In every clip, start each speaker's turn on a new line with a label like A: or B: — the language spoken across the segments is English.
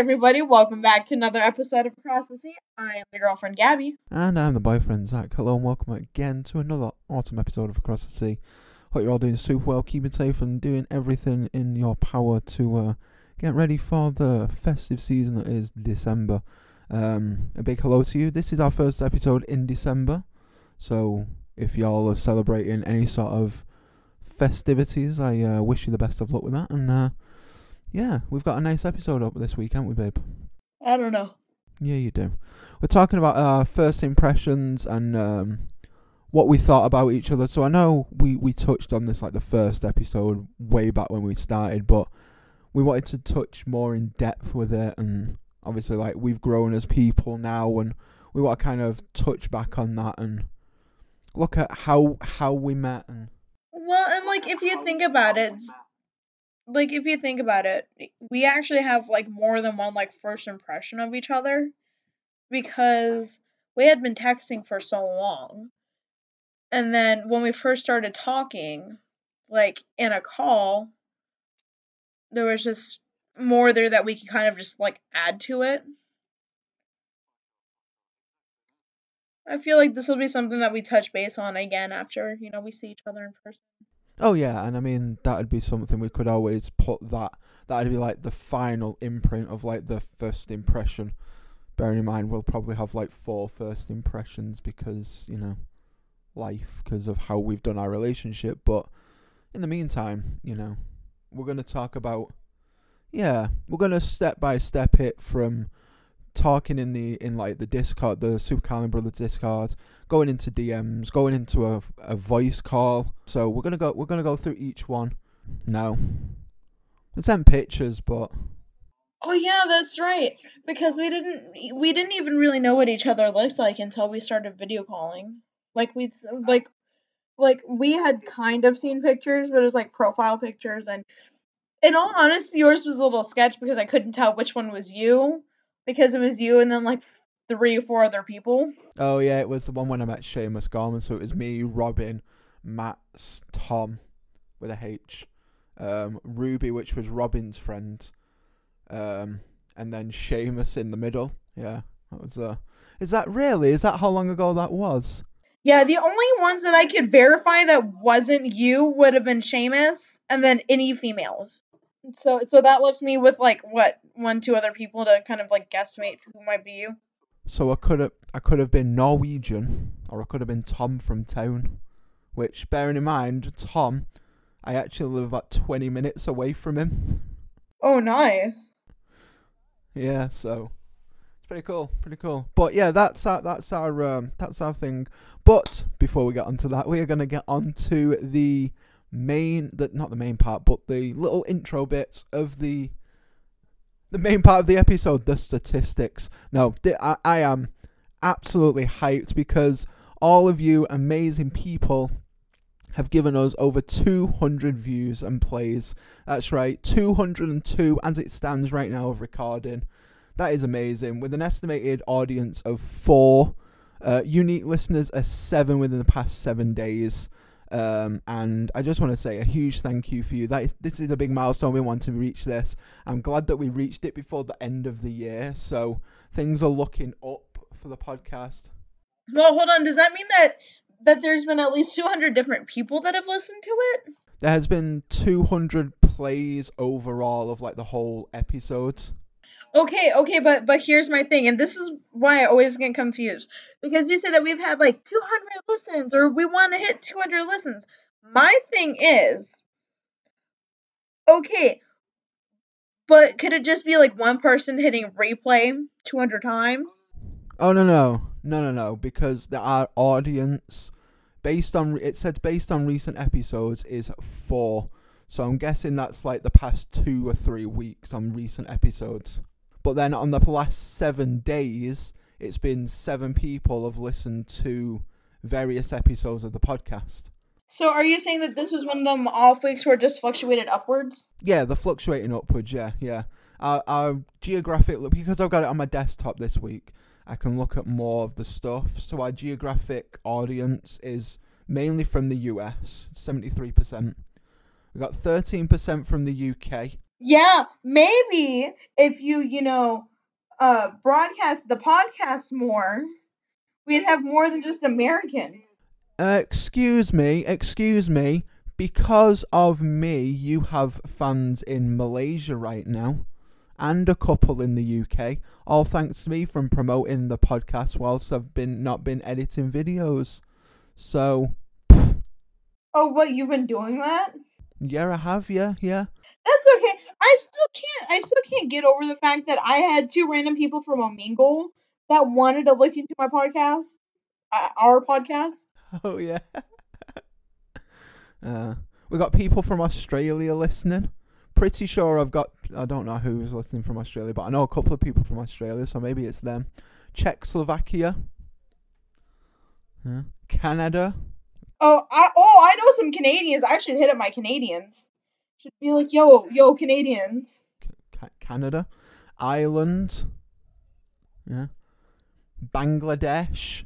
A: Everybody. Welcome back to another episode of Across the Sea. I am the girlfriend, Gabby.
B: And I'm the boyfriend, Zach. Hello and welcome again to another autumn episode of Across the Sea. Hope you're all doing super well, keeping safe, and doing everything in your power to uh, get ready for the festive season that is December. Um, a big hello to you. This is our first episode in December, so if y'all are celebrating any sort of festivities, I uh, wish you the best of luck with that. And uh, yeah, we've got a nice episode up this week, haven't we, babe?
A: I don't know.
B: Yeah, you do. We're talking about our first impressions and um, what we thought about each other. So I know we, we touched on this like the first episode way back when we started, but we wanted to touch more in depth with it. And obviously, like we've grown as people now, and we want to kind of touch back on that and look at how how we met and
A: Well, and like if you think about it, like if you think about it, we actually have like more than one like first impression of each other because we had been texting for so long. And then when we first started talking, like in a call, there was just more there that we could kind of just like add to it. I feel like this will be something that we touch base on again after, you know, we see each other in person.
B: Oh yeah, and I mean that'd be something we could always put that that'd be like the final imprint of like the first impression. Bearing in mind we'll probably have like four first impressions because, you know, life because of how we've done our relationship, but in the meantime, you know, we're to talk about yeah, we're to step by step it from talking in the in like the Discord, the Super Carlin Brothers Discord, going into DMs, going into a, a voice call. So we're gonna go we're gonna go through each one. No, we sent pictures, but
A: Oh yeah, that's right. Because we didn't we didn't even really know what each other looked like until we started video calling. Like we like like we had kind of seen pictures, but it was like profile pictures and in all honesty, yours was a little sketch because I couldn't tell which one was you because it was you and then like three or four other people.
B: oh yeah, it was the one when I met Seamus Gorman. So it was me, Robin, Matt, Tom, with a H, um, Ruby, which was Robin's friend, um, and then Seamus in the middle. Yeah, that was uh. Is that really? Is that how long ago that was?
A: Yeah, the only ones that I could verify that wasn't you would have been Seamus and then any females. So so that left me with like what one two other people to kind of like guesstimate who might be you.
B: So I could have I could have been Norwegian or I could have been Tom from town. Which bearing in mind, Tom, I actually live about twenty minutes away from him.
A: Oh, nice.
B: Yeah, so it's pretty cool, pretty cool. But yeah, that's our that's our um, that's our thing. But before we get onto that, we are gonna get onto the main that not the main part, but the little intro bits of the the main part of the episode, the statistics. No, I, I am absolutely hyped because all of you amazing people have given us over 200 views and plays. That's right, 202 as it stands right now of recording. That is amazing. With an estimated audience of four, uh, unique listeners are seven within the past seven days. Um, and I just want to say a huge thank you for you. That is, this is a big milestone. We want to reach this. I'm glad that we reached it before the end of the year. So things are looking up for the podcast.
A: Well, hold on. Does that mean that that there's been at least 200 different people that have listened to it?
B: There has been 200 plays overall of like the whole episodes.
A: Okay, okay, but but here's my thing, and this is why I always get confused because you say that we've had like 200 listens or we want to hit 200 listens. My thing is, okay, but could it just be like one person hitting replay 200 times?
B: Oh no no no no no because the our audience based on it said based on recent episodes is four. So I'm guessing that's like the past two or three weeks on recent episodes. But then on the last seven days, it's been seven people have listened to various episodes of the podcast.
A: So are you saying that this was one of them off weeks where it just fluctuated upwards?
B: Yeah, they're fluctuating upwards. Yeah, yeah. Our, our geographic look because I've got it on my desktop this week. I can look at more of the stuff. So our geographic audience is mainly from the US, seventy three percent. We got thirteen percent from the UK,
A: Yeah, maybe if you, you know, uh, broadcast the podcast more, we'd have more than just Americans.
B: Uh, excuse me, excuse me. Because of me, you have fans in Malaysia right now, and a couple in the UK. All thanks to me from promoting the podcast whilst I've been not been editing videos. So
A: Oh, what you've been doing that?
B: yeah, I have. Yeah, yeah.
A: That's okay. I still can't. I still can't get over the fact that I had two random people from Omegle that wanted to look into my podcast, uh, our podcast.
B: Oh yeah. uh, we got people from Australia listening. Pretty sure I've got. I don't know who's listening from Australia, but I know a couple of people from Australia, so maybe it's them. Czechoslovakia. Yeah. Canada.
A: Oh, I oh I know some Canadians. I should hit up my Canadians. Should be like, yo, yo, Canadians.
B: Ca- Canada. Ireland. Yeah. Bangladesh.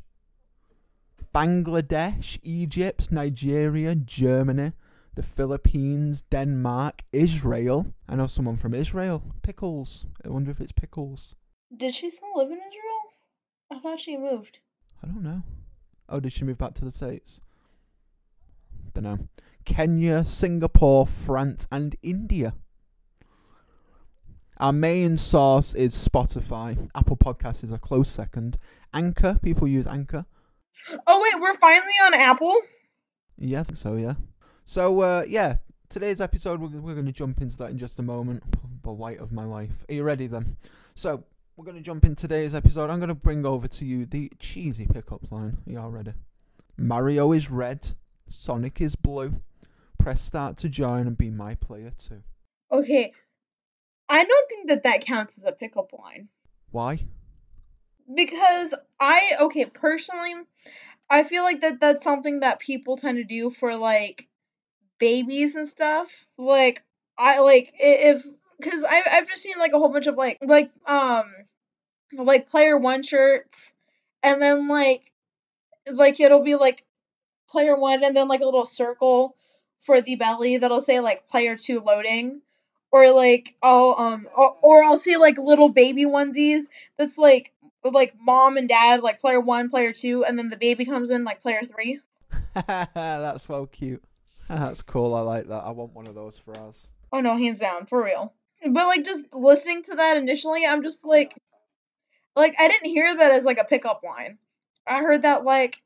B: Bangladesh, Egypt, Nigeria, Germany, the Philippines, Denmark, Israel. I know someone from Israel. Pickles. I wonder if it's Pickles.
A: Did she still live in Israel? I thought she moved.
B: I don't know. Oh, did she move back to the States? Don't know. Kenya, Singapore, France, and India. Our main source is Spotify. Apple Podcasts is a close second. Anchor, people use Anchor.
A: Oh wait, we're finally on Apple.
B: Yeah, I think so, yeah. So, uh, yeah, today's episode, we're, we're going to jump into that in just a moment. The light of my life. Are you ready then? So, we're going to jump in today's episode. I'm going to bring over to you the cheesy pickup line. Are you all ready? Mario is red. Sonic is blue. Press start to join and be my player too.
A: Okay, I don't think that that counts as a pickup line
B: Why?
A: because I okay personally, I feel like that that's something that people tend to do for like babies and stuff. Like I like if because I've I've just seen like a whole bunch of like like um like player one shirts and then like like it'll be like player one and then like a little circle for the belly that'll say like player two loading or like I'll um or, or I'll see like little baby onesies that's like with like mom and dad like player one player two and then the baby comes in like player three
B: That's so cute. That's cool. I like that. I want one of those for us.
A: oh no hands down for real but like just listening to that initially i'm just like like i didn't hear that as like a pickup line i heard that like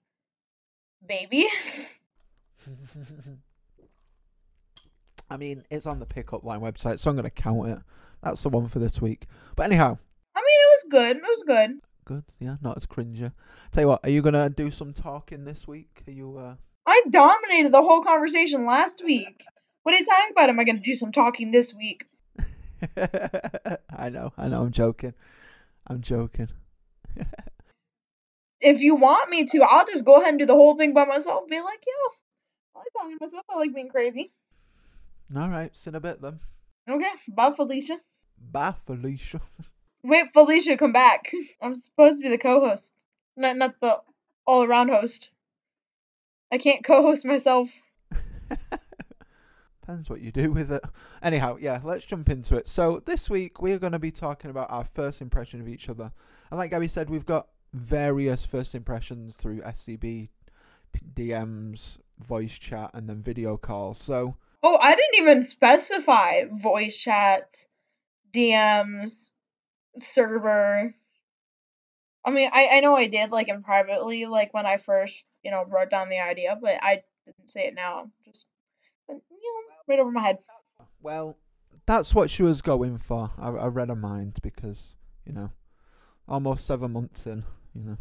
A: baby
B: I mean, it's on the pickup line website, so I'm going to count it. That's the one for this week. But anyhow,
A: i mean it was good it was good
B: good. Yeah, not as cringer. Tell you what, are you going to do some talking this week? Are you, uh,
A: I dominated the whole conversation last week. What are you talking about? Am I going to do some talking this week?
B: I know, I know, I'm joking. I'm joking.
A: If you want me to, I'll just go ahead and do the whole thing by myself. Be like, yo, I like talking to myself. I like being crazy.
B: All right, see in a bit then.
A: Okay, bye, Felicia.
B: Bye, Felicia.
A: Wait, Felicia, come back. I'm supposed to be the co-host, not not the all-around host. I can't co-host myself.
B: Depends what you do with it. Anyhow, yeah, let's jump into it. So this week we are going to be talking about our first impression of each other. And like Gabby said, we've got various first impressions through SCB, DMs, voice chat, and then video calls. So
A: Oh, I didn't even specify voice chats, DMs, server. I mean, I, I know I did like in privately, like when I first, you know, wrote down the idea, but I didn't say it now. Just, you know, right over my head.
B: Well, that's what she was going for. I, I read her mind because, you know, almost seven months in, you know.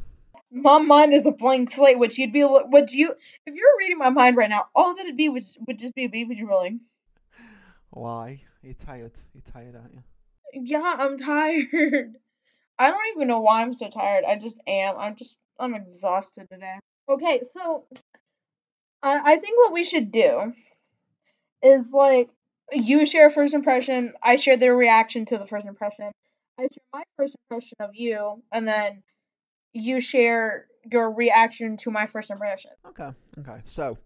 A: My mind is a blank slate, which you'd be, which you, if you're reading my mind right now, all that'd be would, would just be a baby drooling.
B: Why? You're tired. You're tired, aren't you?
A: Yeah, I'm tired. I don't even know why I'm so tired. I just am. I'm just, I'm exhausted today. Okay, so I, I think what we should do is like you share a first impression, I share their reaction to the first impression. I share my first impression of you, and then you share your reaction to my first impression.
B: Okay, okay. So,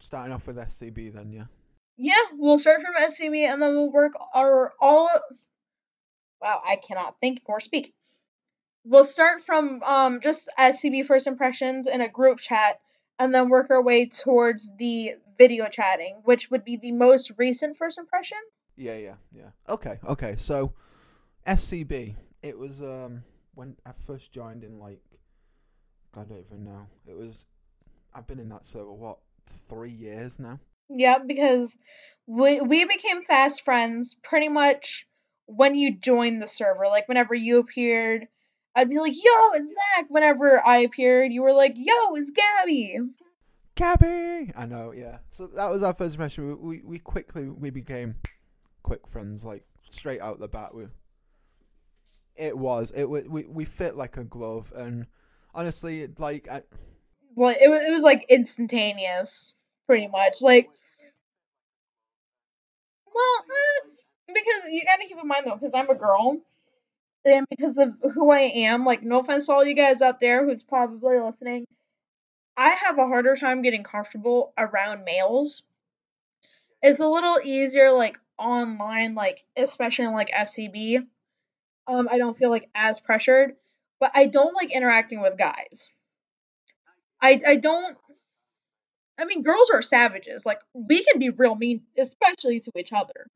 B: starting off with SCB then, yeah.
A: Yeah, we'll start from SCB and then we'll work our all. Wow, I cannot think or speak. We'll start from um just SCB first impressions in a group chat, and then work our way towards the video chatting, which would be the most recent first impression.
B: Yeah, yeah, yeah. Okay, okay. So SCB, it was um when I first joined in like I don't even know. It was I've been in that server what three years now.
A: Yeah, because we we became fast friends pretty much when you joined the server. Like whenever you appeared, I'd be like, "Yo, it's Zach." Whenever I appeared, you were like, "Yo, it's Gabby."
B: Gabby, I know, yeah. So that was our first impression. We we, we quickly we became quick friends, like straight out the bat. We it was it we we, we fit like a glove, and honestly, like I,
A: Well, it was it was like instantaneous, pretty much. Like, well, uh, because you gotta keep in mind though, because I'm a girl, and because of who I am, like, no offense to all you guys out there who's probably listening, I have a harder time getting comfortable around males. It's a little easier, like online, like especially in like SCB. Um, I don't feel like as pressured, but I don't like interacting with guys. I I don't. I mean, girls are savages. Like we can be real mean, especially to each other.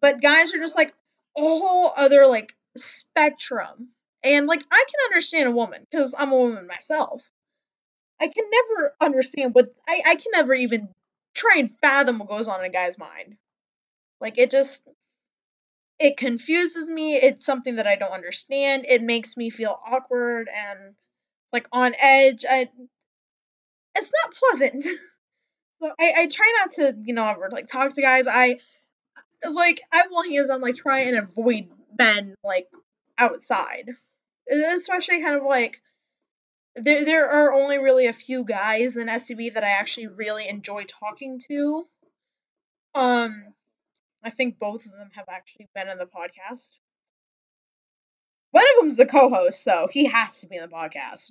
A: But guys are just like a whole other like spectrum. And like I can understand a woman because I'm a woman myself. I can never understand what I I can never even try and fathom what goes on in a guy's mind. Like it just it confuses me. It's something that I don't understand. It makes me feel awkward and like on edge. I it's not pleasant. So I, I try not to, you know, ever like talk to guys. I like I will hands on like try and avoid men like outside. Especially kind of like there there are only really a few guys in SCB that I actually really enjoy talking to. Um I think both of them have actually been in the podcast. One of them's the co-host, so he has to be in the podcast.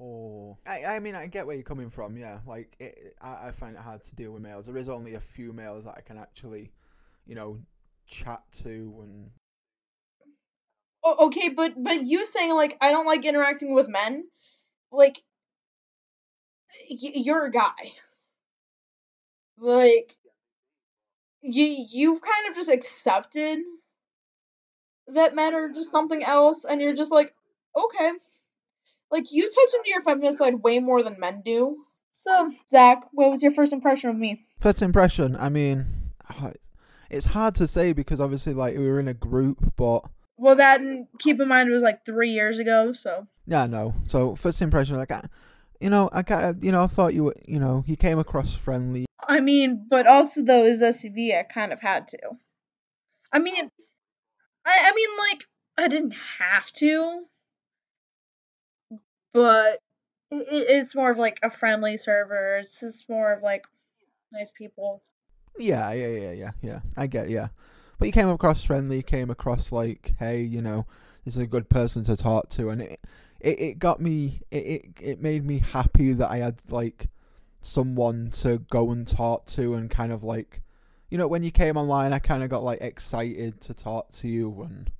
B: Oh, I, I mean, I get where you're coming from. Yeah, like it, I, I find it hard to deal with males. There is only a few males that I can actually, you know, chat to and.
A: Oh, okay, but but you saying like I don't like interacting with men, like y- you're a guy. Like you you've kind of just accepted that men are just something else, and you're just like okay. Like you touch into your feminist side way more than men do. So Zach, what was your first impression of me?
B: First impression. I mean, it's hard to say because obviously, like we were in a group, but
A: Well, that and keep in mind it was like three years ago, so
B: yeah, no. So first impression, like, I, you know, I got, you know, I thought you were, you know, you came across friendly.
A: I mean, but also though as SCB, I kind of had to. I mean, oh. I I mean like I didn't have to, but it, it's more of like a friendly server. It's just more of like nice people.
B: Yeah, yeah, yeah, yeah, yeah. I get, yeah. But you came across friendly. You came across like, hey, you know, this is a good person to talk to, and it, it, it got me. It, it, it made me happy that I had like someone to go and talk to, and kind of like, you know, when you came online, I kind of got like excited to talk to you, and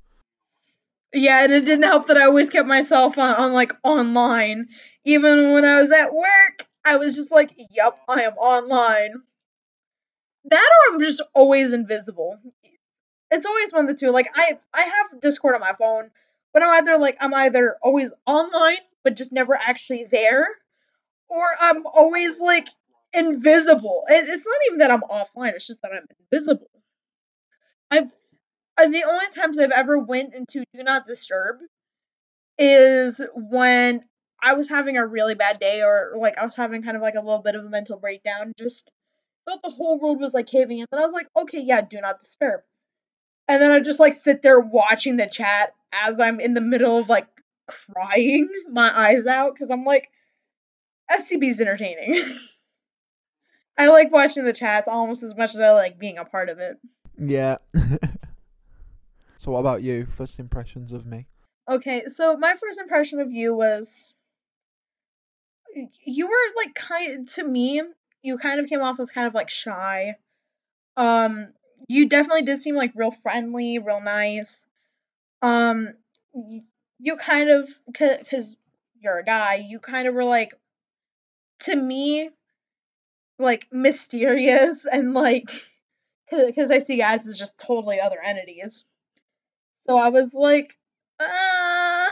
A: Yeah, and it didn't help that I always kept myself on, on like online. Even when I was at work, I was just like, "Yep, I am online." That or I'm just always invisible. It's always one of the two. Like I I have Discord on my phone, but I'm either like I'm either always online but just never actually there, or I'm always like invisible. It, it's not even that I'm offline. It's just that I'm invisible. I've uh, the only times I've ever went into do not disturb is when I was having a really bad day or like I was having kind of like a little bit of a mental breakdown. Just felt the whole world was like caving in. And I was like, okay, yeah, do not disturb. And then I just like sit there watching the chat as I'm in the middle of like crying my eyes out because I'm like, SCB's entertaining. I like watching the chats almost as much as I like being a part of it.
B: yeah. so what about you? First impressions of me?
A: Okay, so my first impression of you was you were like kind to me you kind of came off as kind of like shy. Um, you definitely did seem like real friendly, real nice. Um, you kind of because you're a guy, you kind of were like to me like mysterious and like because I see guys as just totally other entities. So I was like, ah,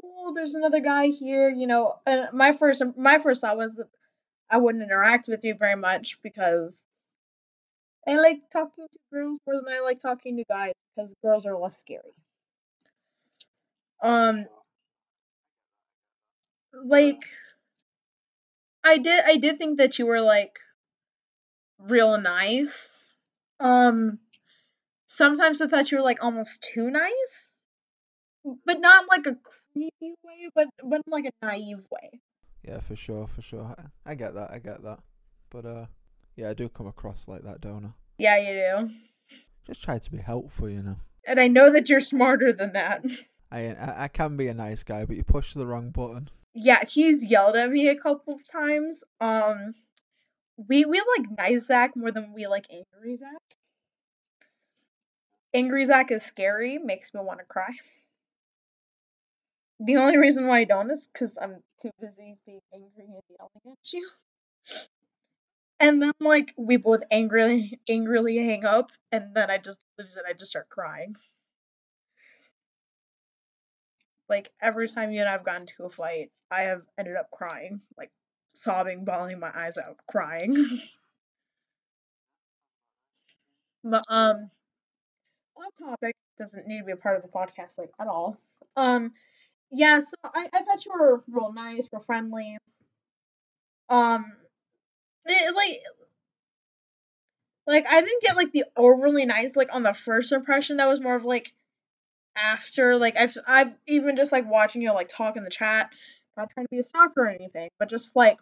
A: cool. There's another guy here, you know. And my first my first thought was that I wouldn't interact with you very much because I like talking to girls more than I like talking to guys because girls are less scary. Um, like I did I did think that you were like real nice. Um, sometimes I thought you were like almost too nice, but not like a creepy way, but but in like a naive way.
B: Yeah, for sure, for sure. I, I get that, I get that. But uh, yeah, I do come across like that, don't I?
A: Yeah, you do.
B: Just try to be helpful, you know.
A: And I know that you're smarter than that.
B: I I, I can be a nice guy, but you push the wrong button.
A: Yeah, he's yelled at me a couple of times. Um, we we like nice Zach more than we like angry Zach. Angry Zach is scary, makes me want to cry. The only reason why I don't is because I'm too busy being angry and yelling at you. And then like we both angrily angrily hang up, and then I just lose it. I just start crying. Like every time you and I've gotten to a fight, I have ended up crying, like sobbing, bawling my eyes out, crying. but um, on topic doesn't need to be a part of the podcast like at all. Um, yeah, so I, I thought you were real nice, real friendly. Um, it, like like I didn't get like the overly nice like on the first impression. That was more of like after like I've I've even just like watching you like talk in the chat. Not trying to be a stalker or anything, but just like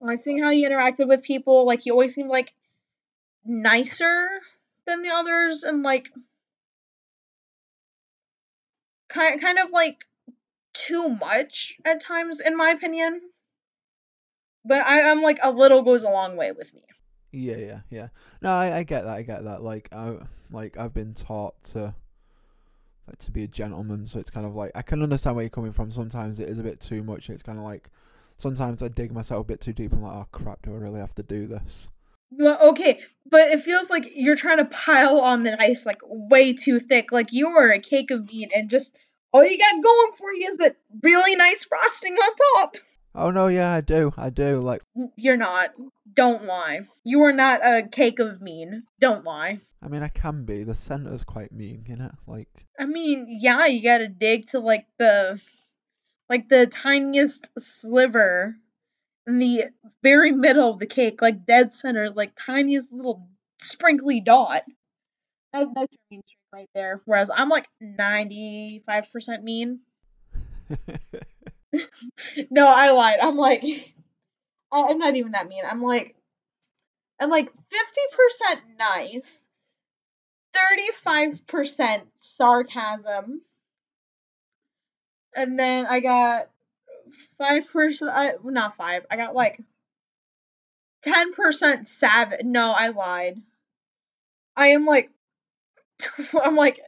A: like seeing how you interacted with people. Like you always seemed like nicer than the others, and like kind kind of like too much at times, in my opinion. But I, I'm like a little goes a long way with me.
B: Yeah, yeah, yeah. No, I, I get that. I get that. Like, I like I've been taught to like to be a gentleman, so it's kind of like I can understand where you're coming from. Sometimes it is a bit too much. It's kind of like sometimes I dig myself a bit too deep. I'm like, oh crap, do I really have to do this?
A: Well, okay, but it feels like you're trying to pile on the ice like way too thick. Like you are a cake of meat, and just all you got going for you is that really nice frosting on top.
B: Oh no, yeah, I do, I do. Like
A: You're not. Don't lie. You are not a cake of mean. Don't lie.
B: I mean, I can be. The center's quite mean, you know. Like
A: I mean, yeah, you gotta dig to like the like the tiniest sliver in the very middle of the cake, like dead center, like tiniest little sprinkly dot. That, that's your mean streak right there. Whereas I'm like 95% mean. no, I lied. I'm like, I'm not even that mean. I'm like, I'm like 50% nice, 35% sarcasm, and then I got 5%, I, uh, not 5, I got like 10% savage. No, I lied. I am like, I'm like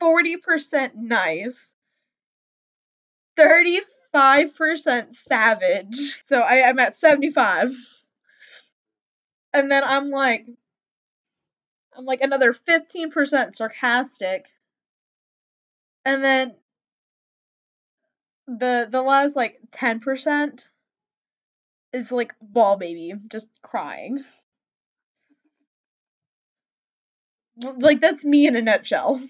A: 40% nice, 35% savage. So I, I'm at 75. And then I'm like, I'm like another 15% sarcastic. And then the the last like 10% is like ball baby just crying. Like that's me in a nutshell.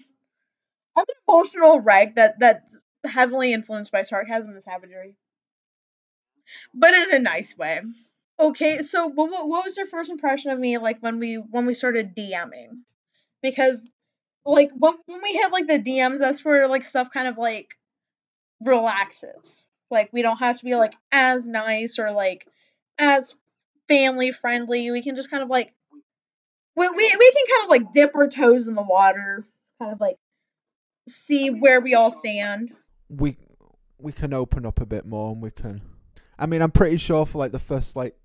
A: I'm an emotional wreck that that's heavily influenced by sarcasm and savagery. But in a nice way. Okay, so what what was your first impression of me like when we when we started DMing? Because like when when we hit like the DMs, that's where like stuff kind of like relaxes. Like we don't have to be like as nice or like as family friendly. We can just kind of like we we, we can kind of like dip our toes in the water, kind of like see where we all stand.
B: We we can open up a bit more, and we can I mean, I'm pretty sure for like the first like,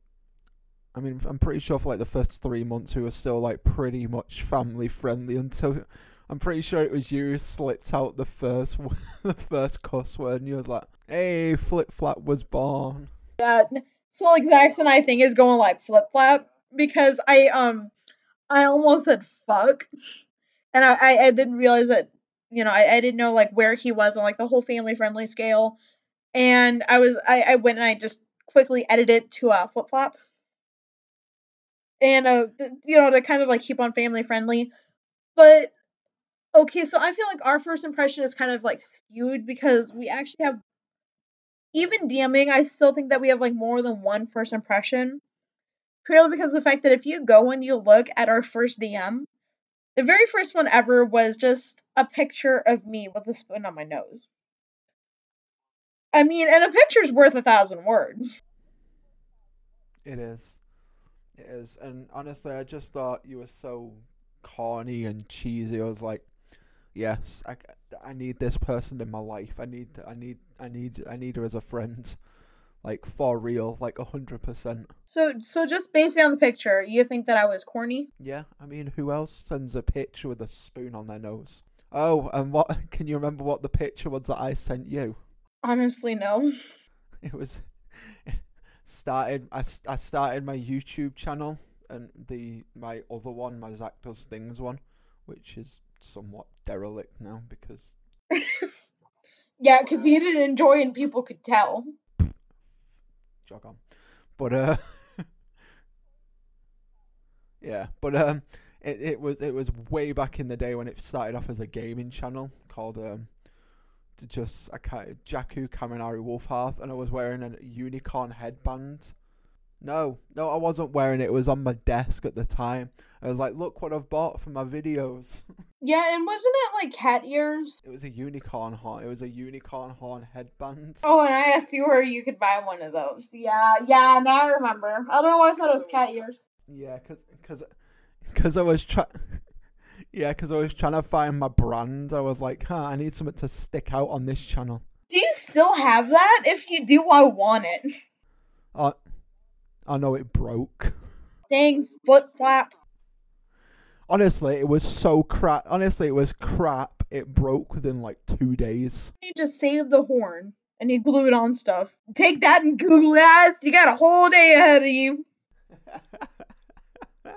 B: I mean, I'm pretty sure for like the first three months we were still like pretty much family friendly until I'm pretty sure it was you who slipped out the first the first cuss word and you was like, "Hey, Flip Flap was born."
A: Yeah. So like Zaxon, I think is going like flip flap because I um I almost said fuck, and I I, I didn't realize that you know I, I didn't know like where he was on like the whole family friendly scale, and I was I I went and I just quickly edited it to a flip flop, and uh you know to kind of like keep on family friendly, but okay so I feel like our first impression is kind of like skewed because we actually have even DMing I still think that we have like more than one first impression. Purely because of the fact that if you go and you look at our first DM, the very first one ever was just a picture of me with a spoon on my nose. I mean, and a picture's worth a thousand words.
B: It is. It is. And honestly, I just thought you were so corny and cheesy. I was like, yes, I, I need this person in my life. I need, I need, I need, I need her as a friend like for real, like a hundred percent.
A: So, so just based on the picture, you think that I was corny?
B: Yeah, I mean, who else sends a picture with a spoon on their nose? Oh, and what? Can you remember what the picture was that I sent you?
A: Honestly, no.
B: It was started. I, I started my YouTube channel and the my other one, my Zach does things one, which is somewhat derelict now because.
A: yeah, because you didn't enjoy and people could tell
B: jog on. But uh, yeah, but um, it it was it was way back in the day when it started off as a gaming channel called um, just a Jakku Kaminari Wolfhearth, and I was wearing a unicorn headband no, no, I wasn't wearing it. It was on my desk at the time. I was like, look what I've bought for my videos.
A: Yeah, and wasn't it like cat ears?
B: It was a unicorn horn. It was a unicorn horn headband.
A: Oh, and I asked you where you could buy one of those. Yeah, yeah, now I remember. I don't know why I thought it was cat ears.
B: Yeah, cause, cause, cause I was trying. yeah, cause I was trying to find my brand. I was like, huh, I need something to stick out on this channel.
A: Do you still have that? If you do, I want it.
B: Uh, I know it broke.
A: Dang flip flap.
B: Honestly, it was so crap. Honestly, it was crap. It broke within like two days.
A: You just saved the horn and you glue it on stuff. Take that and Google that. You got a whole day ahead of you.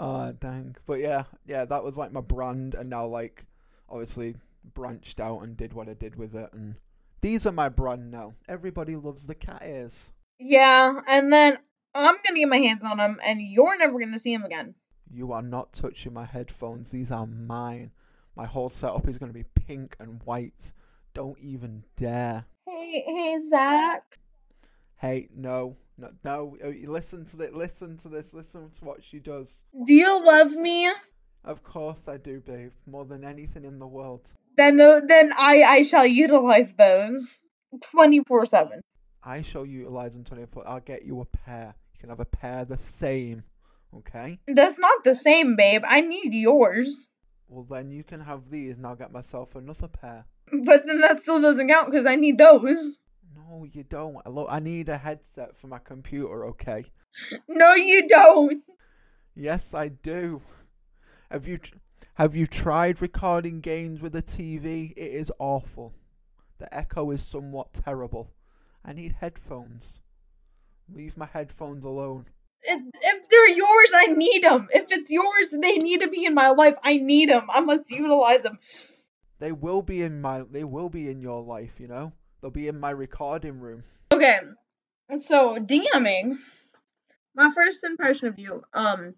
B: oh dang. But yeah, yeah, that was like my brand and now like obviously branched out and did what I did with it and these are my brand now. Everybody loves the cat ears.
A: Yeah, and then I'm gonna get my hands on them, and you're never gonna see them again.
B: You are not touching my headphones. These are mine. My whole setup is gonna be pink and white. Don't even dare.
A: Hey, hey, Zach.
B: Hey, no, no, no. Uh, listen to this. Listen to this. Listen to what she does.
A: Do you love me?
B: Of course I do, babe. More than anything in the world.
A: Then, then I, I shall utilize those twenty four seven.
B: I show you Eliza 24, I'll get you a pair. You can have a pair the same, okay?
A: That's not the same, babe. I need yours.
B: Well, then you can have these, and I'll get myself another pair.
A: But then that still doesn't count because I need those.
B: No, you don't. Look, I need a headset for my computer, okay?
A: No, you don't.
B: Yes, I do. Have you have you tried recording games with a TV? It is awful. The echo is somewhat terrible. I need headphones. Leave my headphones alone.
A: If, if they're yours, I need them. If it's yours, they need to be in my life. I need them. I must utilize them.
B: They will be in my. They will be in your life. You know. They'll be in my recording room.
A: Okay. So DMing. My first impression of you. Um.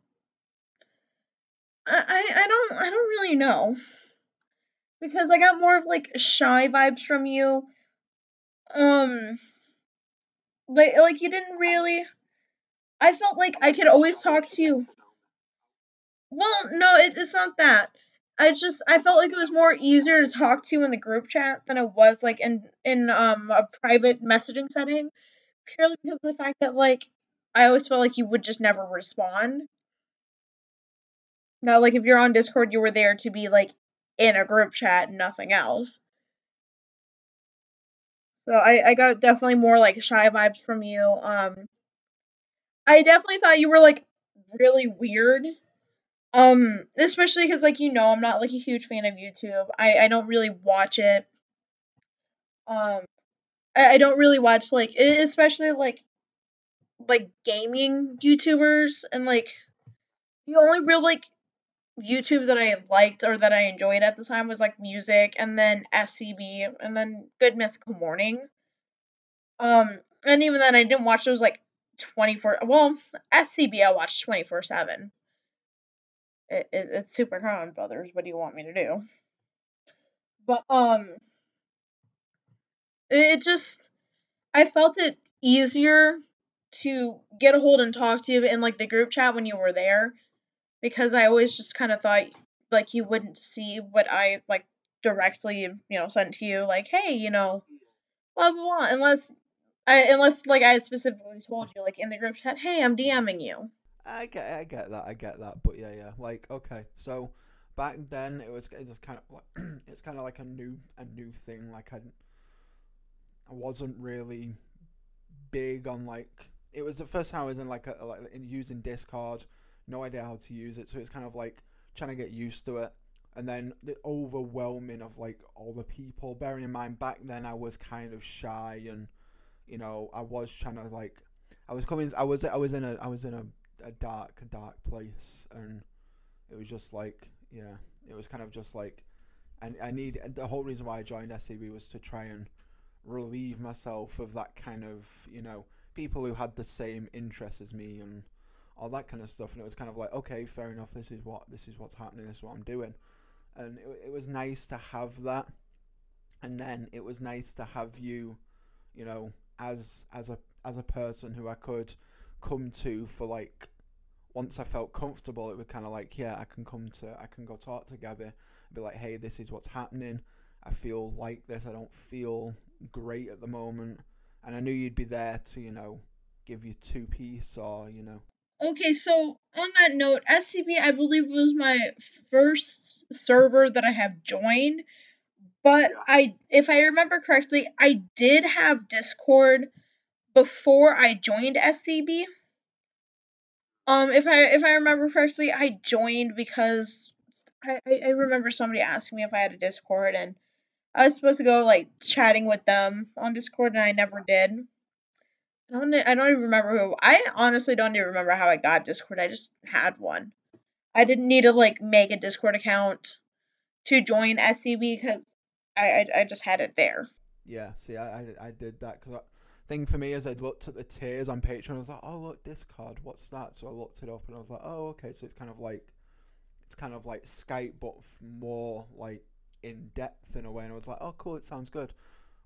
A: I I don't I don't really know. Because I got more of like shy vibes from you. Um like like you didn't really I felt like I could always talk to you. Well, no, it, it's not that. I just I felt like it was more easier to talk to in the group chat than it was like in in um a private messaging setting, purely because of the fact that like I always felt like you would just never respond. Now, like if you're on Discord, you were there to be like in a group chat and nothing else. So I, I got definitely more like shy vibes from you. Um, I definitely thought you were like really weird. Um, especially because like you know I'm not like a huge fan of YouTube. I I don't really watch it. Um, I, I don't really watch like especially like like gaming YouTubers and like the only real like YouTube that I liked or that I enjoyed at the time was like music and then SCB and then Good Mythical Morning. Um, and even then I didn't watch those like 24 well, SCB I watched 24/7. It, it, it's Super Carlin Brothers. What do you want me to do? But um it just I felt it easier to get a hold and talk to you in like the group chat when you were there because I always just kind of thought like you wouldn't see what I like directly, you know, sent to you like, "Hey, you know, blah blah blah," unless I unless like I specifically told you like in the group chat, "Hey, I'm DMing you."
B: I get, I get that, I get that, but yeah, yeah, like okay, so back then it was, it was kind of like, it's kind of like a new, a new thing. Like I, I wasn't really big on like, it was the first time I was in like a like in using Discord, no idea how to use it, so it's kind of like trying to get used to it, and then the overwhelming of like all the people. Bearing in mind back then I was kind of shy and, you know, I was trying to like, I was coming, I was, I was in a, I was in a a dark, dark place, and it was just like, yeah, it was kind of just like, and I need the whole reason why I joined SCB was to try and relieve myself of that kind of, you know, people who had the same interests as me and all that kind of stuff, and it was kind of like, okay, fair enough, this is what, this is what's happening, this is what I'm doing, and it, it was nice to have that, and then it was nice to have you, you know, as as a as a person who I could come to for like once I felt comfortable, it was kind of like, yeah, I can come to, I can go talk to Gabby, be like, hey, this is what's happening. I feel like this. I don't feel great at the moment, and I knew you'd be there to, you know, give you two piece or, you know.
A: Okay, so on that note, SCB I believe was my first server that I have joined, but I if I remember correctly, I did have Discord before I joined SCB. Um, if I if I remember correctly, I joined because I, I, I remember somebody asking me if I had a Discord and I was supposed to go like chatting with them on Discord and I never did. I don't I don't even remember who I honestly don't even remember how I got Discord. I just had one. I didn't need to like make a Discord account to join SCB because I, I I just had it there.
B: Yeah, see, I, I, I did that because thing for me is I'd looked at the tiers on Patreon. I was like, oh look, Discord, what's that? So I looked it up and I was like, oh okay, so it's kind of like it's kind of like Skype but more like in depth in a way. And I was like, oh cool, it sounds good.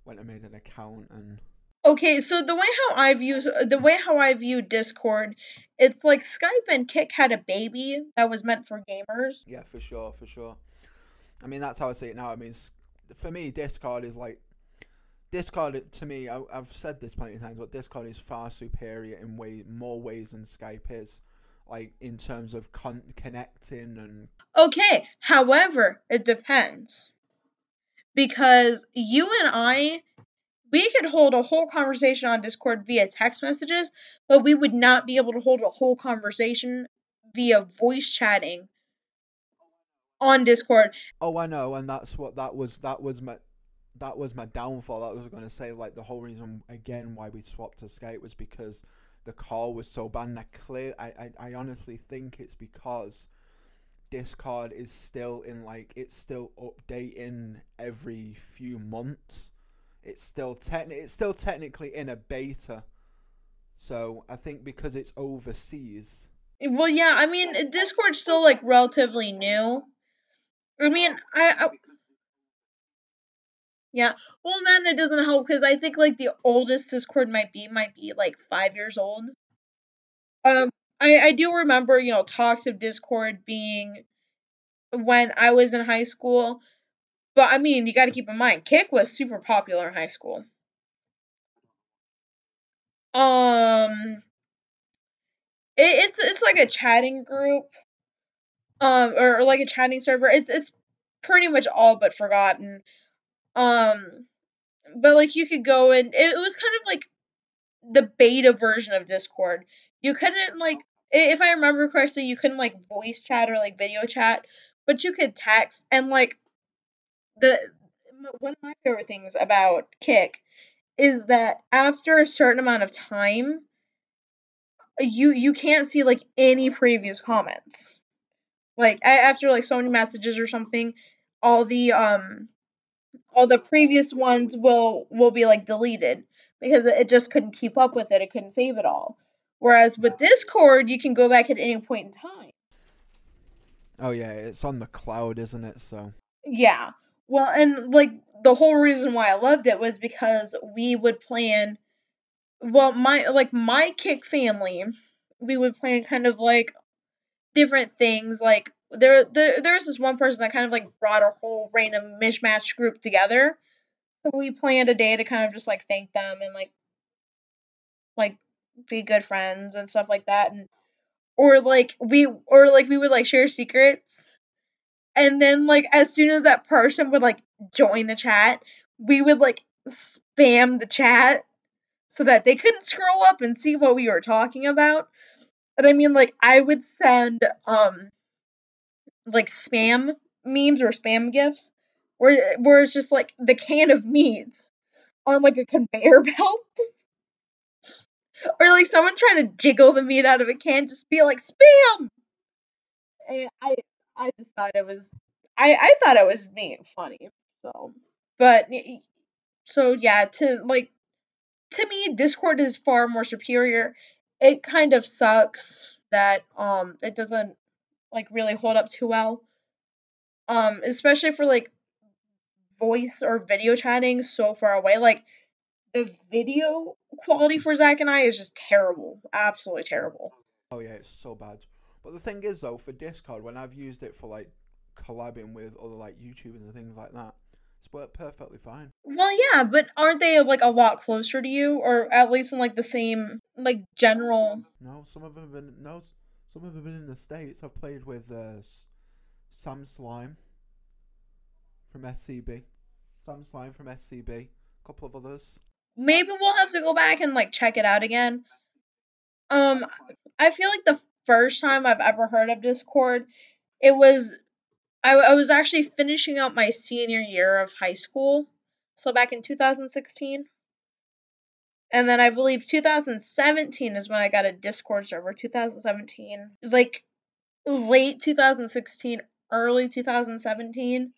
B: Went and made an account and.
A: Okay, so the way how I view the way how I view Discord, it's like Skype and Kik had a baby that was meant for gamers.
B: Yeah, for sure, for sure. I mean, that's how I see it now. I mean, for me, Discord is like Discord to me, I, have said this plenty of times, but Discord is far superior in way more ways than Skype is, like in terms of con- connecting and.
A: Okay, however, it depends, because you and I, we could hold a whole conversation on Discord via text messages, but we would not be able to hold a whole conversation via voice chatting on Discord.
B: Oh, I know, and that's what that was. That was my that was my downfall. That was going to say like the whole reason again why we swapped to Skype was because the call was so bad. And I clear, I, I, I honestly think it's because Discord is still in like it's still updating every few months. It's still techni- it's still technically in a beta. So I think because it's overseas.
A: Well, yeah, I mean Discord's still like relatively new. I mean, I, I yeah. Well, then it doesn't help because I think like the oldest Discord might be might be like five years old. Um, I I do remember you know talks of Discord being when I was in high school, but I mean you got to keep in mind Kik was super popular in high school. Um, it, it's it's like a chatting group, um, or, or like a chatting server. It's it's pretty much all but forgotten. Um, but like you could go and it was kind of like the beta version of Discord. You couldn't like if I remember correctly, you couldn't like voice chat or like video chat, but you could text and like the one of my favorite things about Kik is that after a certain amount of time you you can't see like any previous comments. Like after like so many messages or something, all the um all the previous ones will will be like deleted because it just couldn't keep up with it. It couldn't save it all. Whereas with Discord, you can go back at any point in time.
B: Oh yeah, it's on the cloud, isn't it? So
A: yeah. Well, and like the whole reason why I loved it was because we would plan. Well, my like my Kik family, we would plan kind of like different things. Like there, there, there was this one person that kind of like brought our whole random mishmash group together. So we planned a day to kind of just like thank them and like, like be good friends and stuff like that, and or like we or like we would like share secrets and then like as soon as that person would like join the chat we would like spam the chat so that they couldn't scroll up and see what we were talking about but i mean like i would send um like spam memes or spam gifs where where it's just like the can of meat on like a conveyor belt or like someone trying to jiggle the meat out of a can, just be like spam. And I I just thought it was I I thought it was being funny. So, but so yeah, to like to me, Discord is far more superior. It kind of sucks that um it doesn't like really hold up too well. Um, especially for like voice or video chatting so far away. Like the video quality for Zach and I is just terrible. Absolutely terrible.
B: Oh yeah, it's so bad. But the thing is though, for Discord, when I've used it for like collabing with other like YouTubers and things like that, it's worked perfectly fine.
A: Well, yeah, but aren't they like a lot closer to you, or at least in like the same like general?
B: No, some of them have been no, some of them have been in the states. I've played with uh, Sam Slime from SCB, Sam Slime from SCB, a couple of others
A: maybe we'll have to go back and like check it out again. Um, I feel like the first time I've ever heard of Discord, it was I, I was actually finishing up my senior year of high school, so back in 2016. And then I believe 2017 is when I got a Discord server. 2017, like late 2016, early 2017.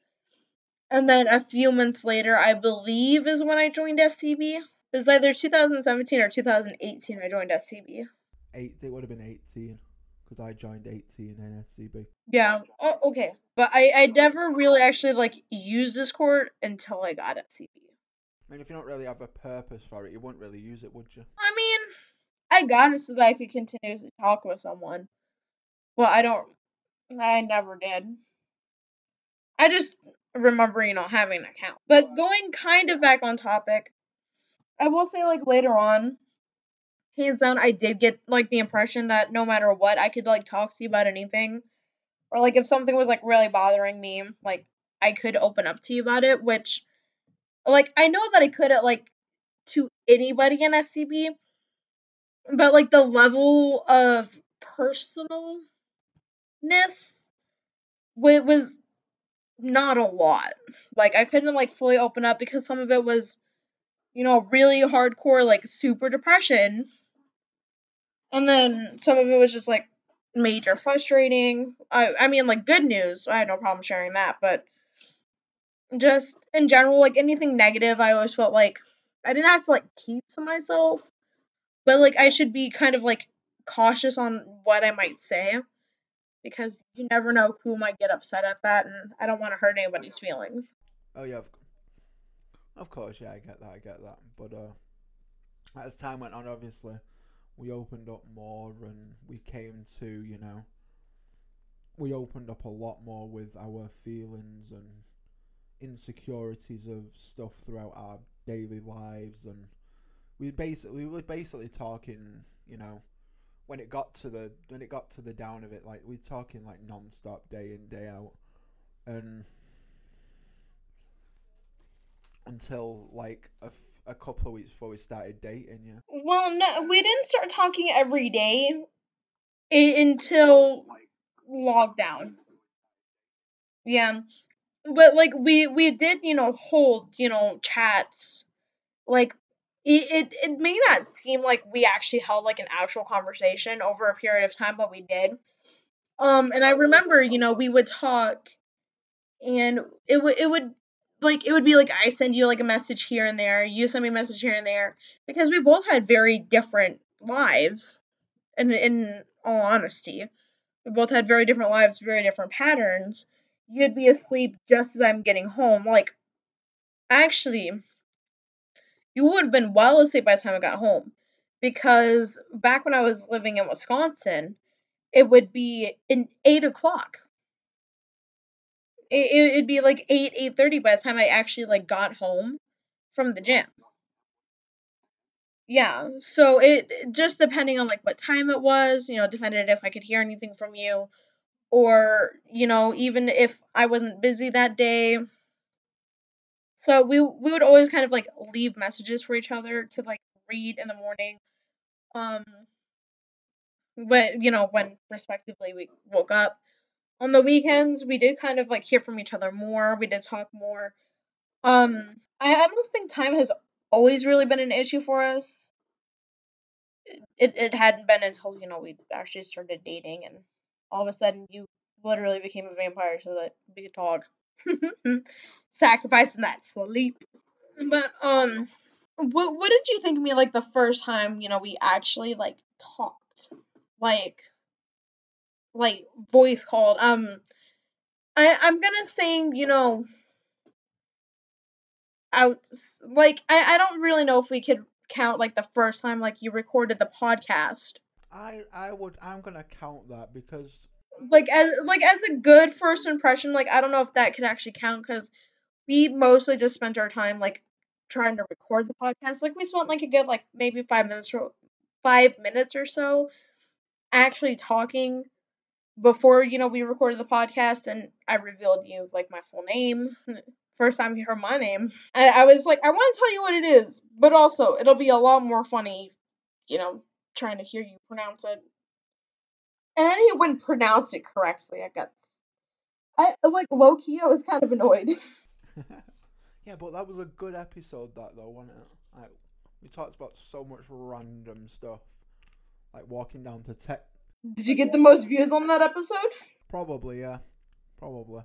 A: And then a few months later, I believe, is when I joined SCB. It was either 2017 or 2018 I joined SCB.
B: Eight, it would have been 18 because I joined 18 and NSCB.
A: Yeah. Oh, okay. But I, I never really actually like used Discord until I got SCB.
B: I mean, if you don't really have a purpose for it, you wouldn't really use it, would you?
A: I mean, I got it so that I could continuously talk with someone. Well, I don't. I never did. I just remember, you know, having an account. But going kind of back on topic, I will say like later on, hands down, I did get like the impression that no matter what, I could like talk to you about anything. Or like if something was like really bothering me, like I could open up to you about it, which like I know that I could at like to anybody in SCB, but like the level of personalness it was not a lot. Like I couldn't like fully open up because some of it was, you know, really hardcore like super depression. And then some of it was just like major frustrating. I I mean like good news. I had no problem sharing that, but just in general like anything negative, I always felt like I didn't have to like keep to myself, but like I should be kind of like cautious on what I might say because you never know who might get upset at that, and I don't want to hurt anybody's feelings.
B: Oh yeah, of, of course, yeah, I get that, I get that. But uh, as time went on, obviously, we opened up more, and we came to, you know, we opened up a lot more with our feelings and insecurities of stuff throughout our daily lives, and we basically we were basically talking, you know when it got to the when it got to the down of it, like we're talking like non-stop day in day out, and until like a, a couple of weeks before we started dating. Yeah.
A: Well, no, we didn't start talking every day until lockdown. Yeah. But like we we did, you know, hold, you know, chats. Like it, it it may not seem like we actually held like an actual conversation over a period of time, but we did. Um and I remember, you know, we would talk and it would it would like it would be like I send you like a message here and there, you send me a message here and there because we both had very different lives. And in all honesty, we both had very different lives, very different patterns. You'd be asleep just as I'm getting home. Like actually, you would have been well asleep by the time I got home because back when I was living in Wisconsin, it would be in eight o'clock. It, it- it'd be like eight eight thirty by the time I actually like got home from the gym. Yeah, so it it- just depending on like what time it was, you know, depended if I could hear anything from you, or you know, even if I wasn't busy that day. So we we would always kind of like leave messages for each other to like read in the morning. Um, but you know, when respectively we woke up. On the weekends, we did kind of like hear from each other more. We did talk more. Um, I, I don't think time has always really been an issue for us. It it hadn't been until you know we actually started dating, and all of a sudden you literally became a vampire so that we could talk, sacrificing that sleep. But um, what what did you think of me like the first time you know we actually like talked, like like voice called? Um, I I'm gonna say you know out like I I don't really know if we could count like the first time like you recorded the podcast.
B: I I would I'm gonna count that because
A: like as like as a good first impression like i don't know if that could actually count because we mostly just spent our time like trying to record the podcast. Like we spent like a good like maybe five minutes or five minutes or so actually talking before you know we recorded the podcast and i revealed you like my full name first time you heard my name and i was like i want to tell you what it is but also it'll be a lot more funny you know trying to hear you pronounce it and then he wouldn't pronounce it correctly i guess I like low key. I was kind of annoyed.
B: yeah, but that was a good episode that though, wasn't it? Like we talked about so much random stuff, like walking down to tech.
A: Did you get the most views on that episode?
B: Probably, yeah, probably.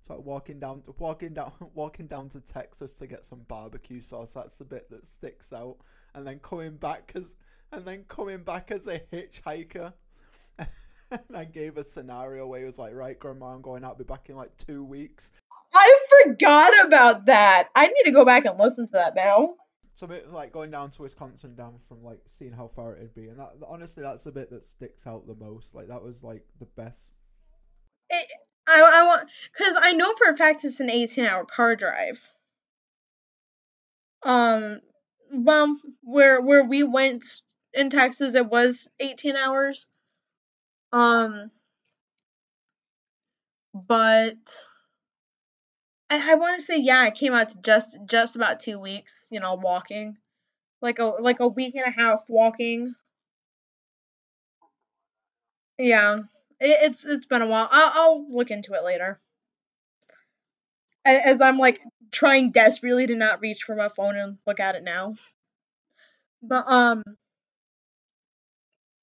B: It's like walking down, walking down, walking down to Texas to get some barbecue sauce. That's the bit that sticks out, and then coming back as, and then coming back as a hitchhiker. and I gave a scenario where he was like, "Right, Grandma, I'm going out. I'll be back in like two weeks."
A: I forgot about that. I need to go back and listen to that now.
B: So, like going down to Wisconsin, down from like seeing how far it'd be, and that honestly, that's the bit that sticks out the most. Like that was like the best.
A: It, I I want because I know for a fact it's an eighteen hour car drive. Um, well, where where we went in Texas, it was eighteen hours. Um, but I, I want to say yeah, it came out to just just about two weeks. You know, walking like a like a week and a half walking. Yeah, it, it's it's been a while. I'll, I'll look into it later. As I'm like trying desperately to not reach for my phone and look at it now. But um,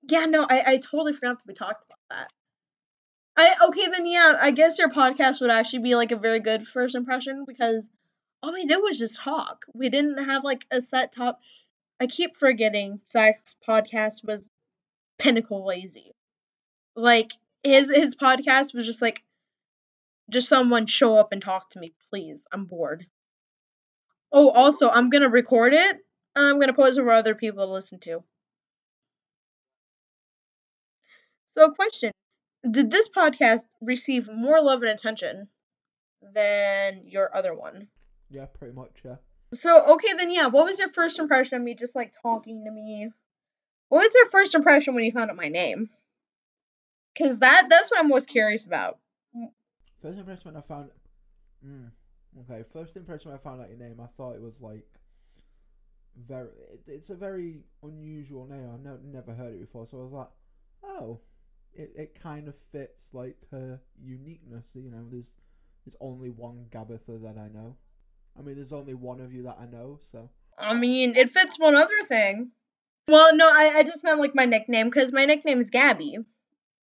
A: yeah, no, I I totally forgot that we talked about that. I okay then yeah, I guess your podcast would actually be like a very good first impression because all we did was just talk. We didn't have like a set top. I keep forgetting Zach's podcast was pinnacle lazy. Like his his podcast was just like just someone show up and talk to me, please. I'm bored. Oh, also, I'm gonna record it. I'm gonna post it for other people to listen to. So, question: Did this podcast receive more love and attention than your other one?
B: Yeah, pretty much. Yeah.
A: So, okay, then yeah. What was your first impression of me just like talking to me? What was your first impression when you found out my name? Cause that that's what I'm most curious about.
B: First impression when I found, mm, Okay, first impression when I found out your name, I thought it was like very. It, it's a very unusual name. I've no, never heard it before, so I was like, oh, it, it kind of fits like her uniqueness. You know, there's there's only one Gabitha that I know. I mean, there's only one of you that I know, so.
A: I mean, it fits one other thing. Well, no, I, I just meant like my nickname because my nickname is Gabby.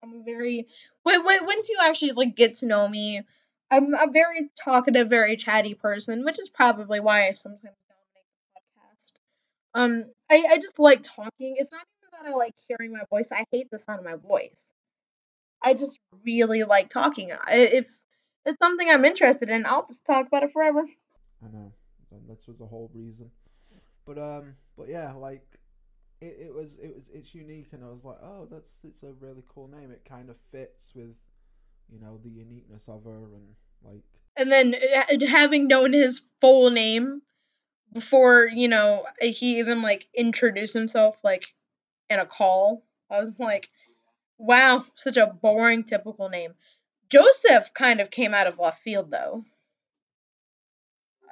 A: I'm a very wait, wait, once you actually like get to know me, I'm a very talkative, very chatty person, which is probably why I sometimes dominate the podcast. Um, I, I just like talking. It's not that I like hearing my voice. I hate the sound of my voice. I just really like talking. If it's something I'm interested in, I'll just talk about it forever.
B: I know. And that was the whole reason. But um, but yeah, like it, it was it was it's unique, and I was like, oh, that's it's a really cool name. It kind of fits with, you know, the uniqueness of her and like.
A: And then uh, having known his full name before, you know, he even like introduced himself like in a call, I was like, wow, such a boring typical name. Joseph kind of came out of left field though.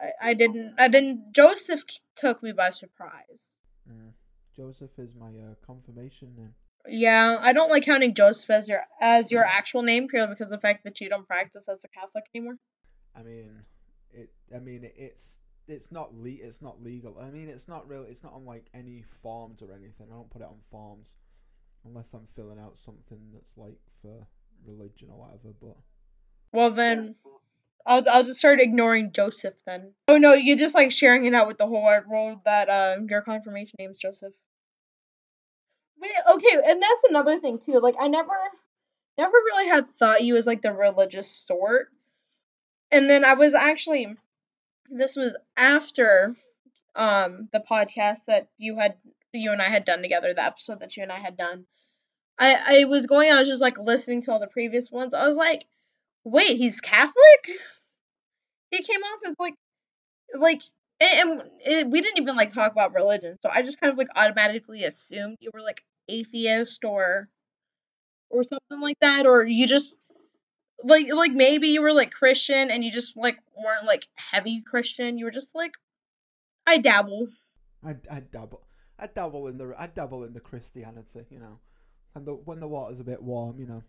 A: I, I didn't I didn't Joseph took me by surprise.
B: Mm. Joseph is my uh, confirmation name.
A: Yeah, I don't like counting Joseph as your as your actual name purely because of the fact that you don't practice as a Catholic anymore.
B: I mean, it. I mean, it's it's not le- It's not legal. I mean, it's not really. It's not on like any forms or anything. I don't put it on forms unless I'm filling out something that's like for religion or whatever. But
A: well, then I'll I'll just start ignoring Joseph then. Oh no, you're just like sharing it out with the whole wide world that um your confirmation name is Joseph. Wait, okay, and that's another thing too. Like I never never really had thought you as like the religious sort. And then I was actually this was after um the podcast that you had you and I had done together, the episode that you and I had done. I I was going I was just like listening to all the previous ones. I was like, wait, he's Catholic? He came off as like, like, and, and we didn't even like talk about religion, so I just kind of like automatically assumed you were like atheist or, or something like that, or you just like like maybe you were like Christian and you just like weren't like heavy Christian. You were just like, I dabble.
B: I I dabble. I dabble in the I dabble in the Christianity, you know, and the when the water's a bit warm, you know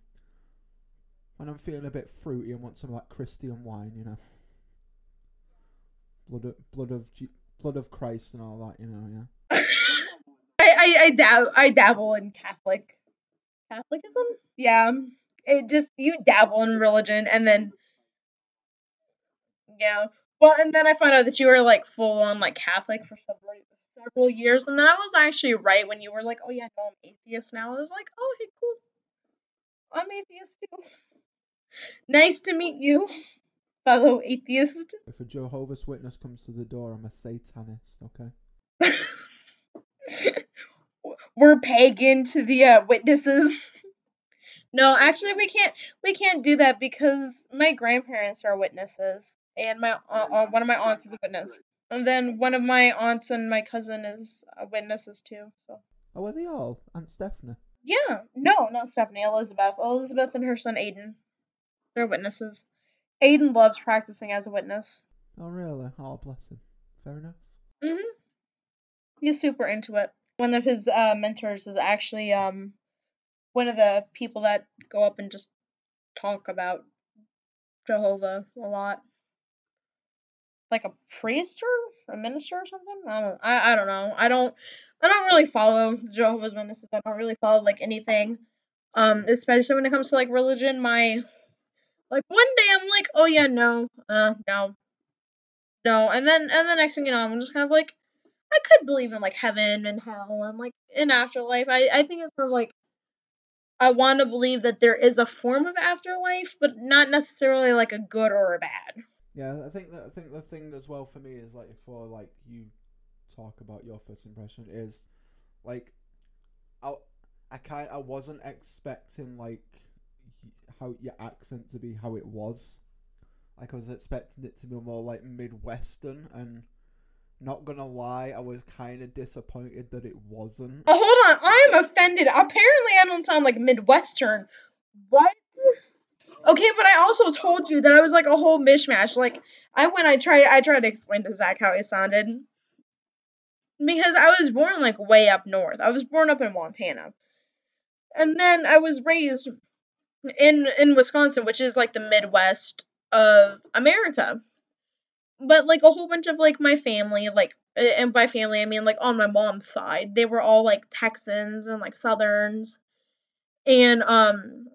B: when I'm feeling a bit fruity and want some like Christian wine, you know. Blood of blood of blood of Christ and all that, you know,
A: yeah. I I I, dab- I dabble in Catholic Catholicism. Yeah, it just you dabble in religion and then yeah. Well, and then I found out that you were like full on like Catholic for several several years, and then I was actually right when you were like, "Oh yeah, no, I'm atheist now." I was like, "Oh, hey, cool. I'm atheist too." Nice to meet you, fellow atheist.
B: If a Jehovah's Witness comes to the door, I'm a Satanist, okay?
A: We're pagan to the uh, witnesses. No, actually, we can't. We can't do that because my grandparents are witnesses, and my uh, uh, one of my aunts is a witness, and then one of my aunts and my cousin is witnesses too. So.
B: Oh, are they all? Aunt Stephanie.
A: Yeah, no, not Stephanie. Elizabeth. Elizabeth and her son Aiden. They're witnesses. Aiden loves practicing as a witness.
B: Oh, really? Oh, bless him. Fair enough.
A: Mhm. He's super into it. One of his uh, mentors is actually um one of the people that go up and just talk about Jehovah a lot. Like a priest or a minister or something. I don't. I, I don't know. I don't. I don't really follow Jehovah's Witnesses. I don't really follow like anything. Um, especially when it comes to like religion. My like one day I'm like, oh yeah, no, uh, no, no, and then and the next thing you know, I'm just kind of like, I could believe in like heaven and hell and like in afterlife. I I think it's more like I want to believe that there is a form of afterlife, but not necessarily like a good or a bad.
B: Yeah, I think that I think the thing as well for me is like before like you talk about your first impression is like I I kind I wasn't expecting like how your accent to be how it was. Like I was expecting it to be more like Midwestern, and not gonna lie, I was kind of disappointed that it wasn't.
A: Oh, hold on, I'm offended. Apparently, I don't sound like Midwestern. What? Okay, but I also told you that I was like a whole mishmash. Like I when I tried I tried to explain to Zach how I sounded. Because I was born like way up north. I was born up in Montana. And then I was raised in in Wisconsin, which is like the Midwest of America. But like a whole bunch of like my family, like and by family I mean like on my mom's side, they were all like Texans and like Southerns. And um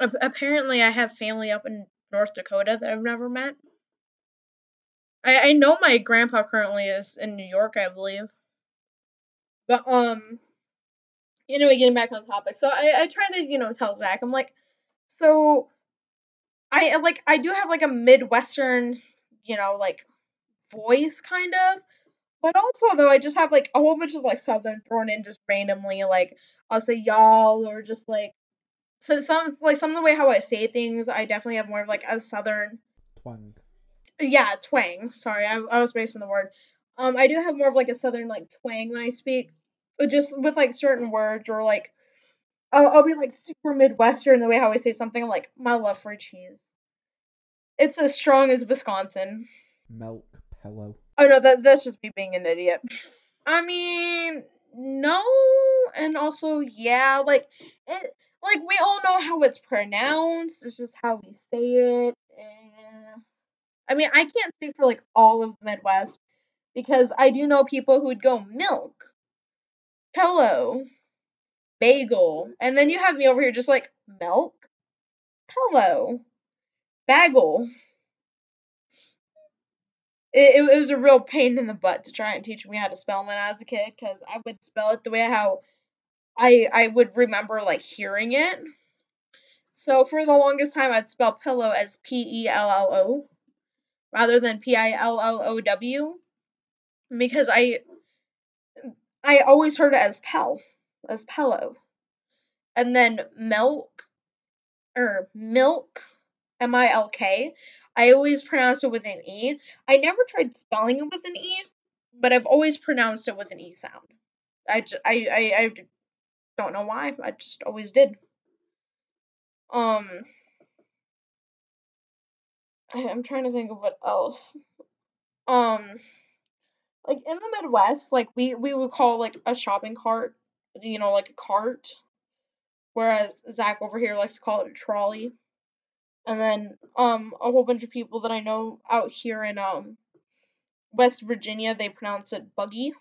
A: apparently I have family up in North Dakota that I've never met. I, I know my grandpa currently is in New York, I believe. But um anyway, getting back on topic. So I, I try to, you know, tell Zach, I'm like, so I like I do have like a Midwestern, you know, like voice kind of. But also though I just have like a whole bunch of like southern thrown in just randomly, like I'll say y'all or just like so some like some of the way how I say things, I definitely have more of like a southern
B: Twang.
A: Yeah, twang. Sorry, I, I was basing the word. Um, I do have more of like a southern like twang when I speak, but just with like certain words or like I'll, I'll be like super midwestern the way how I say something. I'm like my love for cheese. It's as strong as Wisconsin.
B: Milk pillow.
A: Oh no, that that's just me being an idiot. I mean, no, and also yeah, like it, like we all know how it's pronounced. It's just how we say it. Eh. I mean, I can't speak for like all of the Midwest because I do know people who would go milk, pillow, bagel, and then you have me over here just like milk, pillow, bagel. It, it, was a real pain in the butt to try and teach me how to spell when I was a kid because I would spell it the way how I I would remember like hearing it. So for the longest time, I'd spell pillow as P E L L O rather than P I L L O W because I I always heard it as pel as pillow. And then milk or milk M I L K. I always pronounce it with an E. I never tried spelling it with an E, but I've always pronounced it with an E sound. I, I, I, I don't know why. I just always did. Um, I'm trying to think of what else. Um, like in the Midwest, like we we would call like a shopping cart, you know, like a cart, whereas Zach over here likes to call it a trolley. And then um a whole bunch of people that I know out here in um West Virginia, they pronounce it buggy.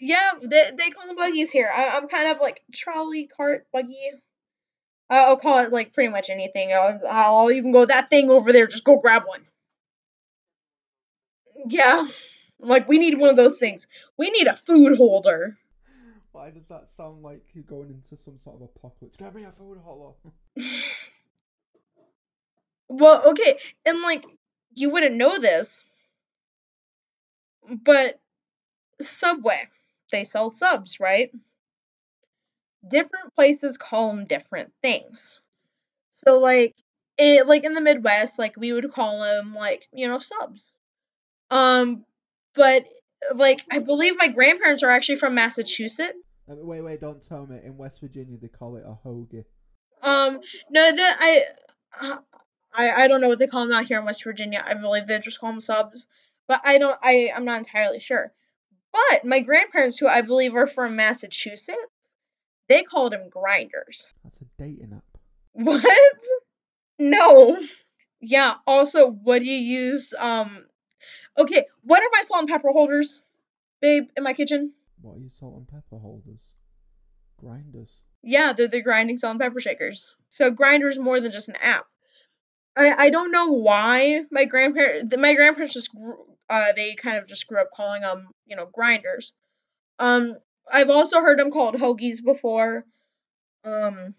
A: Yeah, they they call them buggies here. I, am kind of like trolley cart buggy. I'll call it like pretty much anything. I'll, I'll even go that thing over there. Just go grab one. Yeah, like we need one of those things. We need a food holder.
B: Why does that sound like you're going into some sort of apocalypse? Get me a food holder.
A: well, okay, and like you wouldn't know this, but Subway, they sell subs, right? Different places call them different things. So like it like in the Midwest, like we would call them like, you know, subs. Um but like I believe my grandparents are actually from Massachusetts.
B: Uh, wait, wait, don't tell me. In West Virginia, they call it a hoagie.
A: Um, no, that I, uh, I, I don't know what they call them out here in West Virginia. I believe they just call them subs, but I don't. I, I'm not entirely sure. But my grandparents, who I believe are from Massachusetts, they called them grinders.
B: That's a dating app.
A: What? No. Yeah. Also, what do you use? Um. Okay. What are my salt and pepper holders, babe, in my kitchen?
B: What are your salt and pepper holders? Grinders.
A: Yeah, they're the grinding salt and pepper shakers. So Grindr is more than just an app. I I don't know why my grandparents my grandparents just uh they kind of just grew up calling them you know grinders. Um, I've also heard them called hoagies before. Um,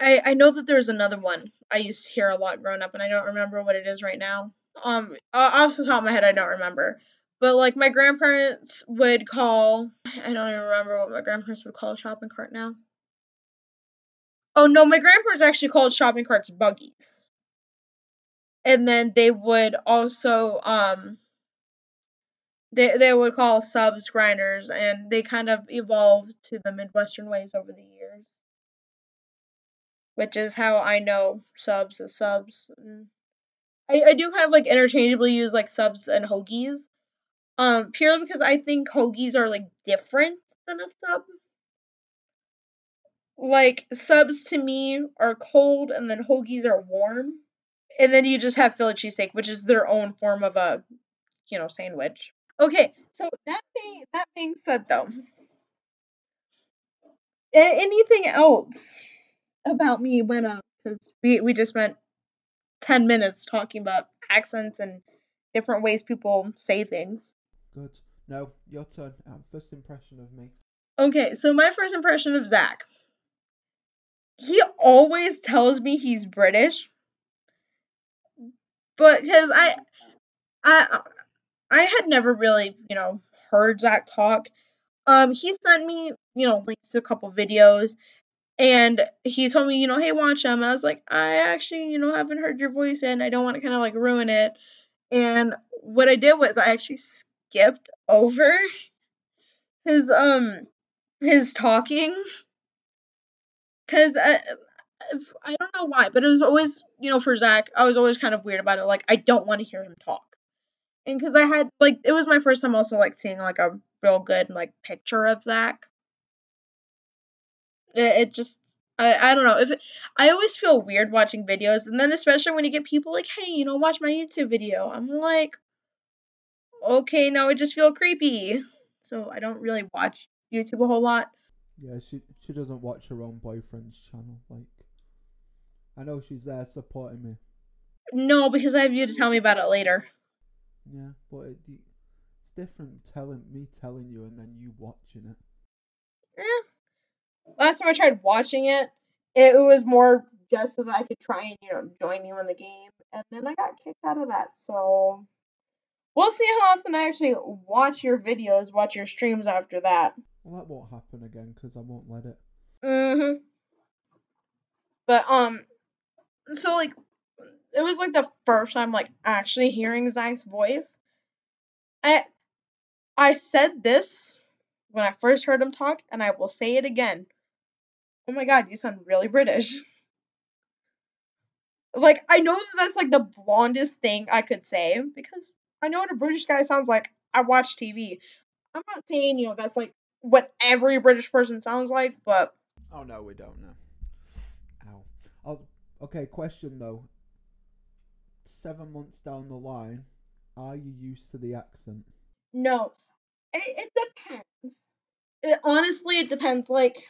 A: I I know that there's another one I used to hear a lot growing up, and I don't remember what it is right now. Um, off the top of my head, I don't remember. But like my grandparents would call I don't even remember what my grandparents would call a shopping cart now. Oh no, my grandparents actually called shopping carts buggies. And then they would also um they they would call subs grinders and they kind of evolved to the midwestern ways over the years. which is how I know subs as subs. I, I do kind of like interchangeably use like subs and hoagies. Um, purely because I think hoagies are like different than a sub. Like subs to me are cold and then hoagies are warm. And then you just have Philly cheesesteak, which is their own form of a, you know, sandwich. Okay, so that being that being said though, anything else about me went up because we we just spent ten minutes talking about accents and different ways people say things.
B: Good. No, your turn. Um, first impression of me.
A: Okay, so my first impression of Zach. He always tells me he's British, but because I, I, I had never really, you know, heard Zach talk. Um, he sent me, you know, links to a couple videos, and he told me, you know, hey, watch them. And I was like, I actually, you know, haven't heard your voice, and I don't want to kind of like ruin it. And what I did was I actually skipped over his um his talking because I, I don't know why, but it was always you know for Zach, I was always kind of weird about it. Like I don't want to hear him talk and because I had like it was my first time also like seeing like a real good like picture of Zach. It, it just I I don't know if it, I always feel weird watching videos, and then especially when you get people like, hey, you know, watch my YouTube video. I'm like, okay, now I just feel creepy. So I don't really watch YouTube a whole lot.
B: Yeah, she she doesn't watch her own boyfriend's channel. Like, I know she's there supporting me.
A: No, because I have you to tell me about it later.
B: Yeah, but it, it's different telling me telling you and then you watching it.
A: Last time I tried watching it, it was more just so that I could try and you know join you in the game, and then I got kicked out of that. So we'll see how often I actually watch your videos, watch your streams after that.
B: Well, that won't happen again because I won't let it.
A: Mhm. But um, so like it was like the first time like actually hearing Zach's voice. I I said this when I first heard him talk, and I will say it again. Oh my god, you sound really British. like I know that that's like the blondest thing I could say because I know what a British guy sounds like. I watch TV. I'm not saying you know that's like what every British person sounds like, but
B: oh no, we don't know. Ow. Oh, okay. Question though seven months down the line, are you used to the accent?
A: No, it, it depends. It, honestly, it depends. Like,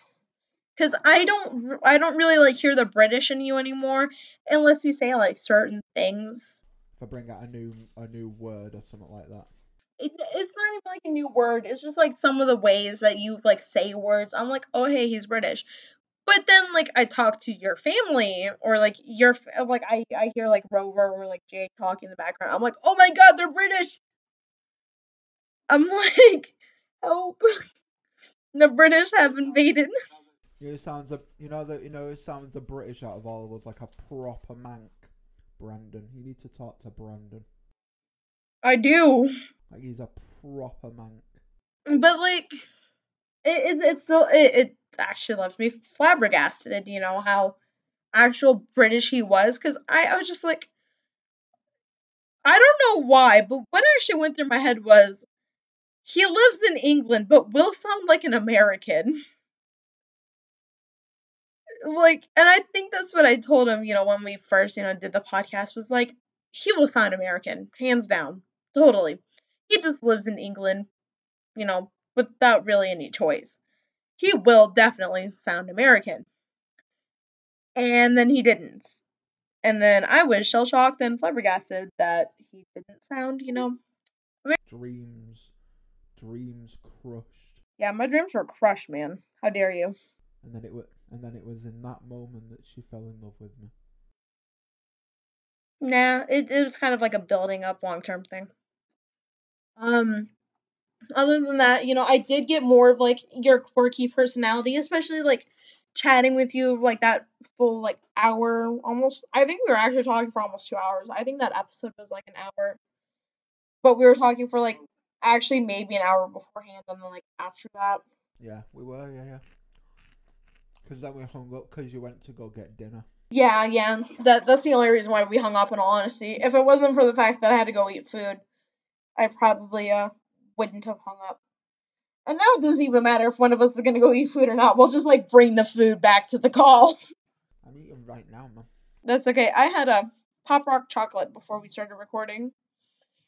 A: because I don't, I don't really like hear the British in you anymore, unless you say like certain things.
B: If I bring out a new, a new word or something like that.
A: It, it's not even like a new word. It's just like some of the ways that you like say words. I'm like, oh hey, he's British. But then like I talk to your family or like your like I I hear like Rover or like Jake talking in the background. I'm like, "Oh my god, they're British." I'm like, "Help." the British have invaded.
B: You know, it sounds a you know that you know it sounds a British out of all of us like a proper mank. Brandon, you need to talk to Brandon.
A: I do.
B: Like he's a proper mank.
A: But like, it, it it's still it, it actually left me flabbergasted. You know how actual British he was, because I, I was just like, I don't know why, but what actually went through my head was he lives in England, but will sound like an American. like, and I think that's what I told him, you know, when we first, you know, did the podcast was like, he will sound American, hands down. Totally. He just lives in England, you know, without really any choice he will definitely sound American. And then he didn't. And then I was shell shocked and flabbergasted that he didn't sound, you know.
B: Dreams. Dreams crushed.
A: Yeah, my dreams were crushed, man. How dare you?
B: And then it was and then it was in that moment that she fell in love with me.
A: Nah, it, it was kind of like a building up long term thing. Um other than that, you know, I did get more of like your quirky personality, especially like chatting with you like that full like hour almost. I think we were actually talking for almost two hours. I think that episode was like an hour, but we were talking for like actually maybe an hour beforehand and then like after that.
B: Yeah, we were. Yeah, yeah. Because then we hung up because you went to go get dinner.
A: Yeah, yeah. That that's the only reason why we hung up in all honesty. If it wasn't for the fact that I had to go eat food, I probably uh wouldn't have hung up. And now it doesn't even matter if one of us is gonna go eat food or not. We'll just like bring the food back to the call.
B: I'm eating right now, man.
A: That's okay. I had a pop rock chocolate before we started recording.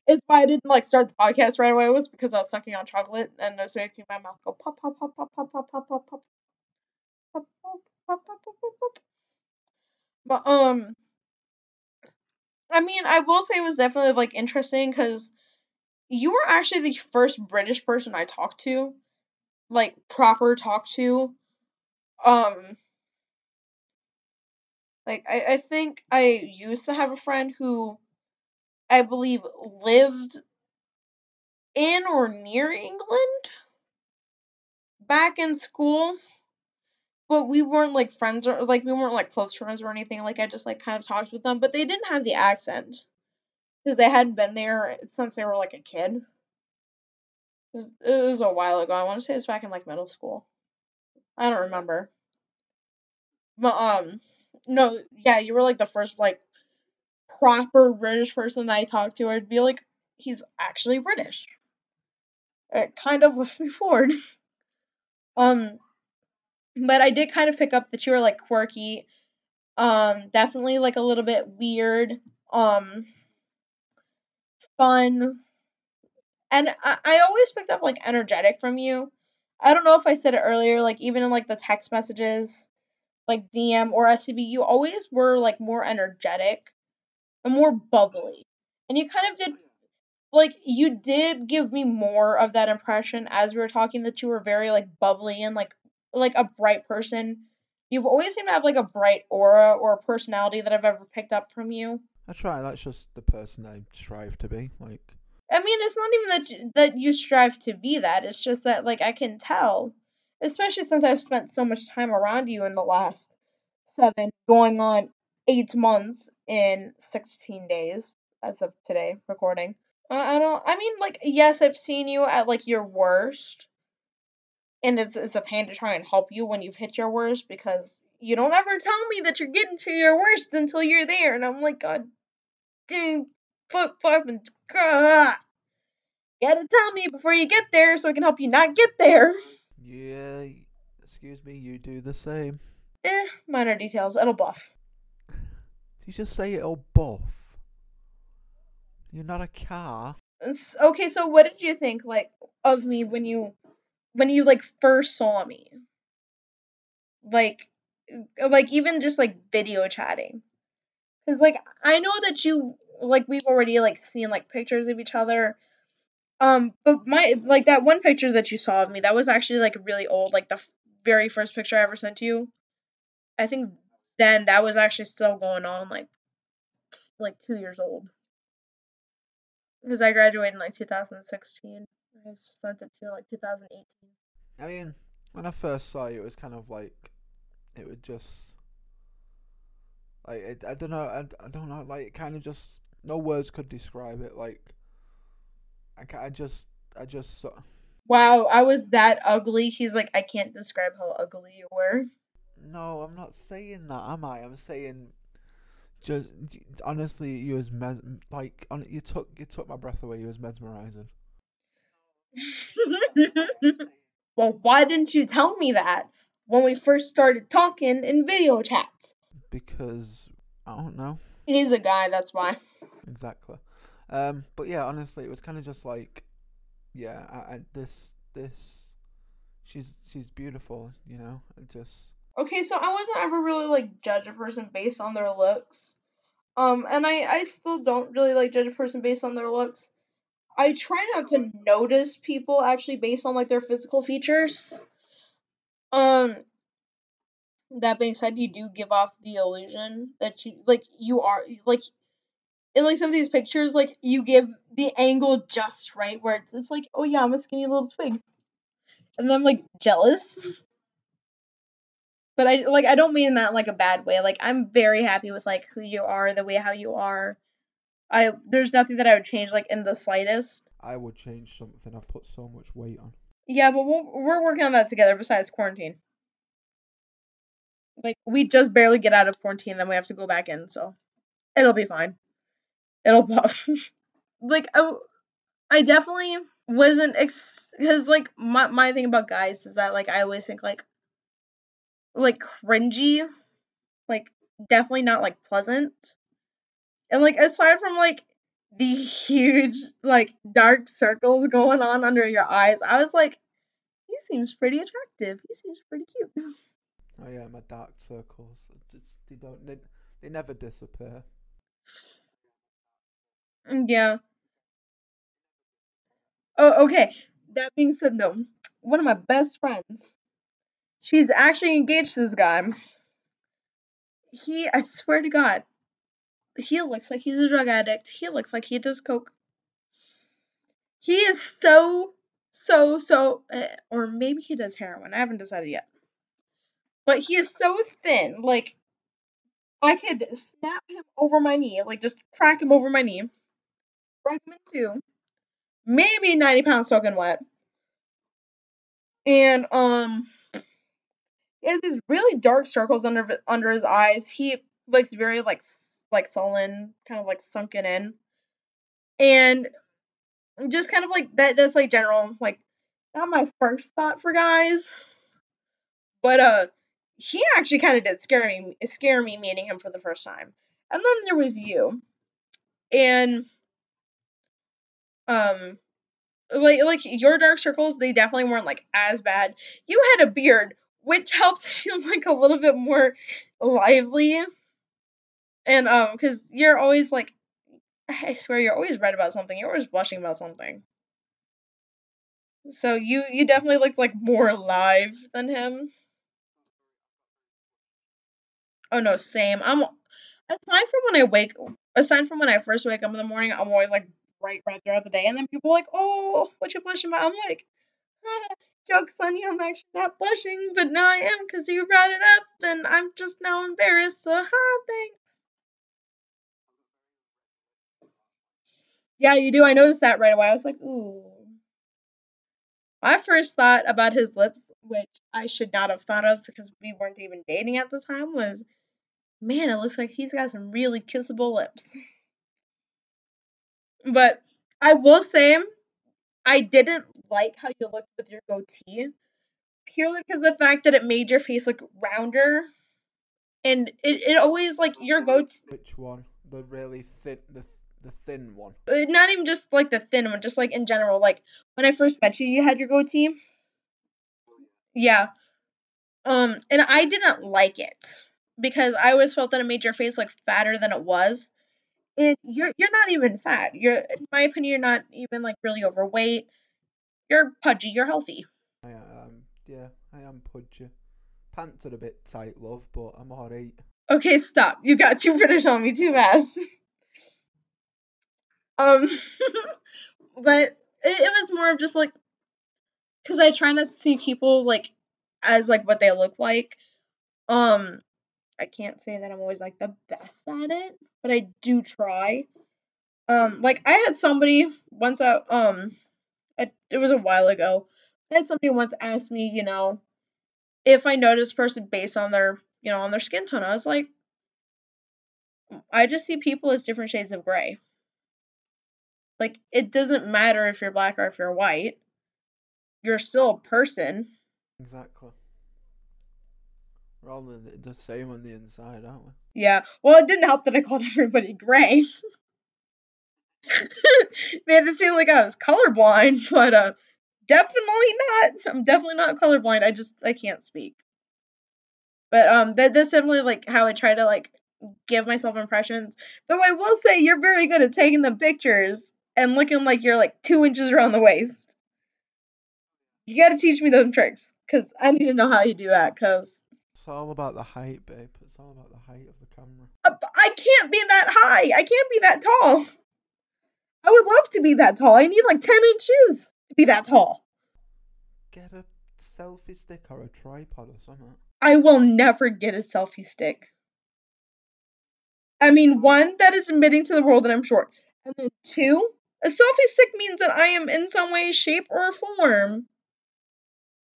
A: It's why I didn't like start the podcast right away was because I was sucking on chocolate and it was making my mouth go pop pop pop pop pop pop pop pop pop But um, I mean, I will say it was definitely like interesting because you were actually the first British person I talked to, like proper talk to. Um, like I, I think I used to have a friend who I believe lived in or near England back in school. But we weren't like friends or like we weren't like close friends or anything. Like I just like kind of talked with them, but they didn't have the accent because they hadn't been there since they were like a kid. It was, it was a while ago. I want to say it's back in like middle school. I don't remember. But um, no, yeah, you were like the first like proper British person that I talked to. I'd be like, he's actually British. It kind of lifts me forward. um, but I did kind of pick up that you were like quirky. Um, definitely like a little bit weird. Um, fun. And I, I always picked up like energetic from you. I don't know if I said it earlier, like even in like the text messages, like DM or SCB, you always were like more energetic and more bubbly. And you kind of did like you did give me more of that impression as we were talking that you were very like bubbly and like like a bright person. You've always seemed to have like a bright aura or a personality that I've ever picked up from you.
B: I try. That's just the person I strive to be. Like,
A: I mean, it's not even that that you strive to be that. It's just that like I can tell, especially since I've spent so much time around you in the last seven, going on eight months in sixteen days as of today recording. I don't. I mean, like, yes, I've seen you at like your worst, and it's it's a pain to try and help you when you've hit your worst because you don't ever tell me that you're getting to your worst until you're there, and I'm like, God, dang, flip flop and ah. You gotta tell me before you get there so I can help you not get there.
B: yeah, excuse me, you do the same.
A: Eh, minor details. It'll buff.
B: Did you just say it'll buff? You're not a car.
A: It's- okay, so what did you think like of me when you when you like first saw me? Like like even just like video chatting. Cuz like I know that you like we've already like seen like pictures of each other. Um but my like that one picture that you saw of me, that was actually like really old, like the f- very first picture I ever sent to you. I think then that was actually still going on like like 2 years old. Because I graduated in like 2016. I sent it to like 2018.
B: I mean, when I first saw you, it was kind of like it would just like it, I don't know. I, I don't know. Like it kind of just no words could describe it. Like I, I just I just saw.
A: Wow, I was that ugly. He's like, I can't describe how ugly you were.
B: No, I'm not saying that, am I? I'm saying just honestly, you was mes like on you took you took my breath away. You was mesmerizing.
A: well, why didn't you tell me that when we first started talking in video chats?
B: because I don't know
A: He's a guy, that's why.
B: exactly. Um, but yeah, honestly, it was kind of just like, yeah, I, I, this this, she's she's beautiful, you know. It just
A: Okay, so I wasn't ever really like judge a person based on their looks. Um, and I I still don't really like judge a person based on their looks. I try not to notice people actually based on like their physical features. Um, that being said, you do give off the illusion that you like you are like in like some of these pictures, like you give the angle just right where it's, it's like, oh yeah, I'm a skinny little twig, and then I'm like jealous. But I like I don't mean that in like a bad way. Like I'm very happy with like who you are, the way how you are. I there's nothing that I would change like in the slightest.
B: I would change something. I've put so much weight on.
A: Yeah, but we'll, we're working on that together. Besides quarantine. Like we just barely get out of quarantine, then we have to go back in, so it'll be fine. It'll pop. like I, I definitely wasn't ex because like my my thing about guys is that like I always think like like cringy, like definitely not like pleasant. And like aside from like the huge like dark circles going on under your eyes, I was like, he seems pretty attractive. He seems pretty cute.
B: Oh yeah, my dark circles. They don't. They, they never disappear.
A: Mm, yeah. Oh, okay. That being said, though, one of my best friends, she's actually engaged to this guy. He, I swear to God, he looks like he's a drug addict. He looks like he does coke. He is so, so, so, uh, or maybe he does heroin. I haven't decided yet. But he is so thin, like I could snap him over my knee, like just crack him over my knee, break him in two, maybe 90 pounds soaking wet. And um he has these really dark circles under under his eyes. He looks very like like sullen, kind of like sunken in. And just kind of like that that's like general like not my first thought for guys. But uh he actually kind of did scare me scare me meeting him for the first time. And then there was you. And um like like your dark circles they definitely weren't like as bad you had a beard which helped you like a little bit more lively and um because you're always like i swear you're always red about something you're always blushing about something so you you definitely looked like more alive than him oh no same i'm aside from when i wake aside from when i first wake up in the morning i'm always like bright red throughout the day. And then people are like, oh, what you blushing about? I'm like, ah, joke's on you. I'm actually not blushing, but now I am because you brought it up, and I'm just now embarrassed. So, ha, thanks. Yeah, you do. I noticed that right away. I was like, ooh. My first thought about his lips, which I should not have thought of because we weren't even dating at the time, was man, it looks like he's got some really kissable lips. But I will say, I didn't like how you looked with your goatee, purely because the fact that it made your face look rounder, and it, it always like your goatee.
B: Which one? The really thin, the the thin one.
A: Uh, not even just like the thin one, just like in general. Like when I first met you, you had your goatee. Yeah. Um, and I didn't like it because I always felt that it made your face look fatter than it was and you're you're not even fat. You're in my opinion, you're not even like really overweight. You're pudgy. You're healthy.
B: I am. Yeah, I am pudgy. Pants are a bit tight, love, but I'm alright.
A: Okay, stop. You got too British on me too fast. um, but it, it was more of just like because I try not to see people like as like what they look like. Um, I can't say that I'm always like the best at it, but I do try. Um, like I had somebody once out um it, it was a while ago. I had somebody once ask me, you know, if I notice person based on their, you know, on their skin tone. I was like, I just see people as different shades of gray. Like it doesn't matter if you're black or if you're white. You're still a person.
B: Exactly. We're all the same on the inside, aren't we?
A: Yeah. Well, it didn't help that I called everybody gray. Made it seem like I was colorblind, but uh, definitely not. I'm definitely not colorblind. I just I can't speak. But um, that that's definitely like how I try to like give myself impressions. Though I will say you're very good at taking the pictures and looking like you're like two inches around the waist. You got to teach me those tricks because I need to know how you do that. Cause
B: it's all about the height, babe. It's all about the height of the camera.
A: Uh, I can't be that high. I can't be that tall. I would love to be that tall. I need like 10 inch shoes to be that tall.
B: Get a selfie stick or a tripod or something.
A: I will never get a selfie stick. I mean, one, that is admitting to the world that I'm short. And then two, a selfie stick means that I am in some way, shape, or form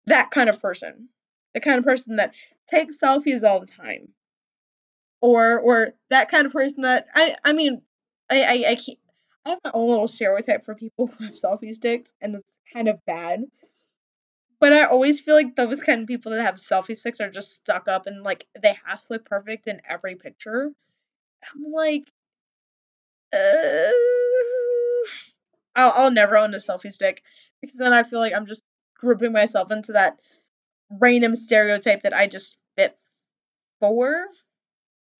A: that kind of person the kind of person that takes selfies all the time, or or that kind of person that I I mean I I, I can't. I have my own little stereotype for people who have selfie sticks, and it's kind of bad. But I always feel like those kind of people that have selfie sticks are just stuck up and like they have to look perfect in every picture. I'm like, uh, I'll I'll never own a selfie stick because then I feel like I'm just grouping myself into that random stereotype that I just fit for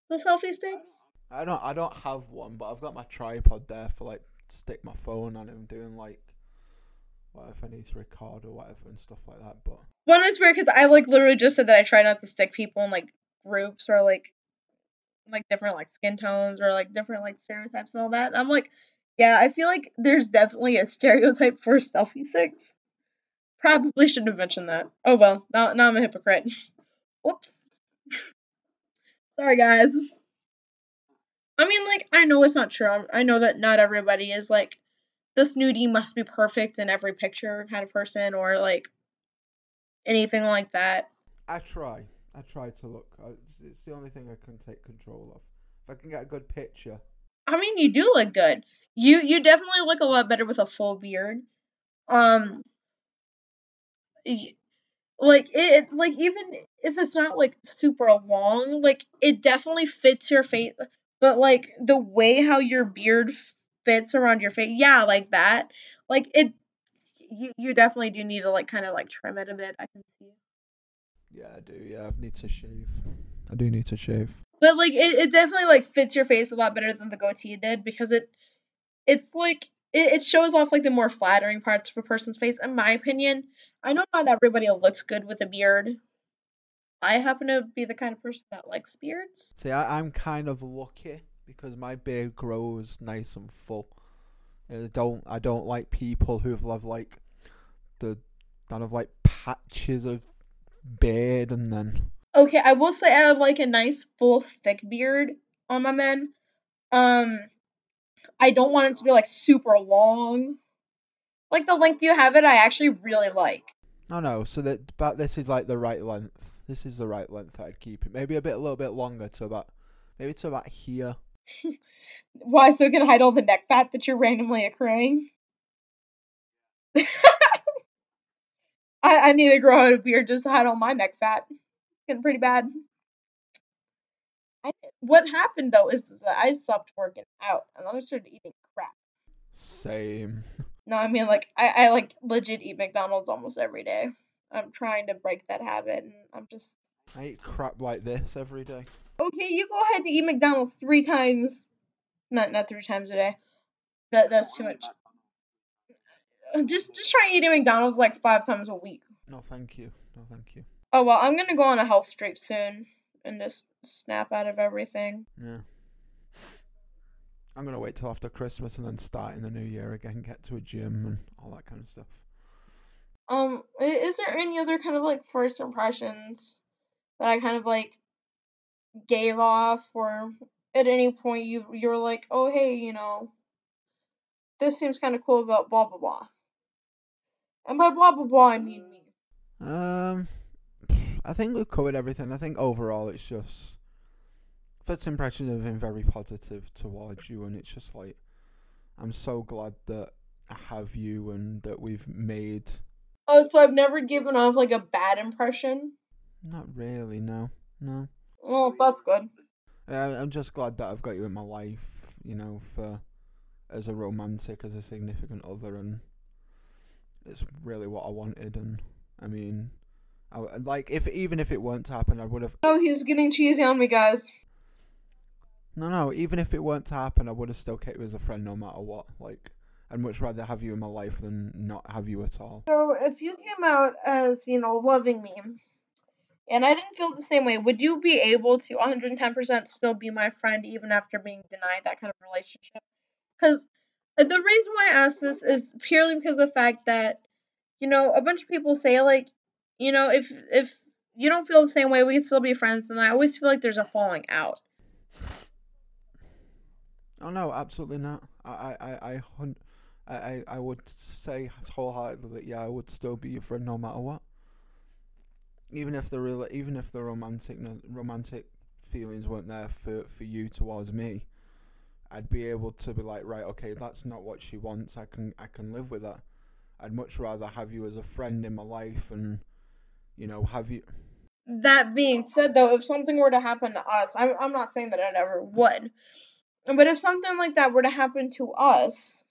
A: the selfie sticks.
B: I don't I don't have one, but I've got my tripod there for like to stick my phone on and doing like what if I need to record or whatever and stuff like that. But
A: One is weird because I like literally just said that I try not to stick people in like groups or like like different like skin tones or like different like stereotypes and all that. And I'm like, yeah, I feel like there's definitely a stereotype for selfie sticks. Probably shouldn't have mentioned that. Oh well, now now I'm a hypocrite. Whoops. Sorry guys. I mean, like, I know it's not true. I'm- know that not everybody is like the snooty must be perfect in every picture kind of person or like anything like that.
B: I try. I try to look. It's the only thing I can take control of. If I can get a good picture.
A: I mean, you do look good. You you definitely look a lot better with a full beard. Um, like it like even if it's not like super long, like it definitely fits your face. But like the way how your beard fits around your face, yeah, like that. Like it, you you definitely do need to like kind of like trim it a bit. I can see.
B: Yeah, I do. Yeah, I need to shave. I do need to shave.
A: But like it, it definitely like fits your face a lot better than the goatee did because it it's like it, it shows off like the more flattering parts of a person's face, in my opinion. I know not everybody looks good with a beard. I happen to be the kind of person that likes beards.
B: See, I, I'm kind of lucky because my beard grows nice and full. I don't. I don't like people who have like the kind of like patches of beard and then
A: Okay, I will say I have like a nice full thick beard on my men. Um I don't want it to be like super long. Like the length you have it, I actually really like.
B: Oh no, so that but this is like the right length. This is the right length I'd keep it. Maybe a bit a little bit longer to about maybe to about here.
A: Why? So it can hide all the neck fat that you're randomly accruing? I, I need to grow out a beard just to hide all my neck fat. Getting pretty bad. I, what happened though is that I stopped working out and then I started eating crap.
B: Same.
A: No, I mean like I, I like legit eat McDonald's almost every day. I'm trying to break that habit and I'm just
B: I eat crap like this every day.
A: okay, you go ahead and eat McDonald's three times not not three times a day. That that's too much. Just just try eating McDonald's like five times a week.
B: No, thank you. No, thank you.
A: Oh well, I'm gonna go on a health streak soon and just snap out of everything.
B: Yeah. I'm gonna wait till after Christmas and then start in the new year again. Get to a gym and all that kind of stuff.
A: Um, is there any other kind of like first impressions that I kind of like gave off, or at any point you you were like, oh hey, you know, this seems kind of cool about blah blah blah. And by blah blah blah, I mean me.
B: Um, I think we've covered everything. I think overall it's just first impression have been very positive towards you, and it's just like I'm so glad that I have you and that we've made.
A: Oh, so I've never given off like a bad impression.
B: Not really, no, no.
A: Oh, that's good.
B: Uh, I'm just glad that I've got you in my life, you know, for as a romantic, as a significant other, and it's really what I wanted. And I mean, I w like if even if it weren't to happen, I would have.
A: Oh, he's getting cheesy on me, guys.
B: No, no. Even if it weren't to happen, I would have still kept you as a friend no matter what. Like, I'd much rather have you in my life than not have you at all.
A: So, if you came out as, you know, loving me, and I didn't feel the same way, would you be able to 110% still be my friend even after being denied that kind of relationship? Because uh, the reason why I ask this is purely because of the fact that, you know, a bunch of people say, like, you know, if if you don't feel the same way, we can still be friends, and I always feel like there's a falling out.
B: Oh no, absolutely not. I, I, I, I, I, would say wholeheartedly that yeah, I would still be your friend no matter what. even if the real, even if the romantic romantic feelings weren't there for for you towards me, I'd be able to be like, right, okay, that's not what she wants. I can I can live with that. I'd much rather have you as a friend in my life and you know have you
A: that being said though if something were to happen to us i'm, I'm not saying that it ever would but if something like that were to happen to us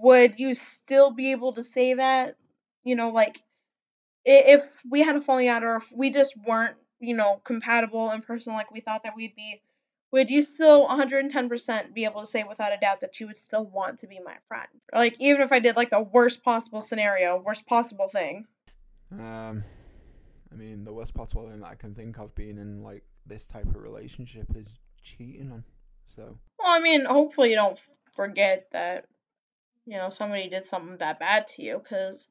A: would you still be able to say that? You know like if we had a falling out or if we just weren't you know compatible in person like we thought that we'd be would you still 110% be able to say without a doubt that you would still want to be my friend? Like even if i did like the worst possible scenario worst possible thing
B: um I mean, the worst possible thing that I can think of being in like this type of relationship is cheating on. So.
A: Well, I mean, hopefully you don't forget that, you know, somebody did something that bad to you. Because,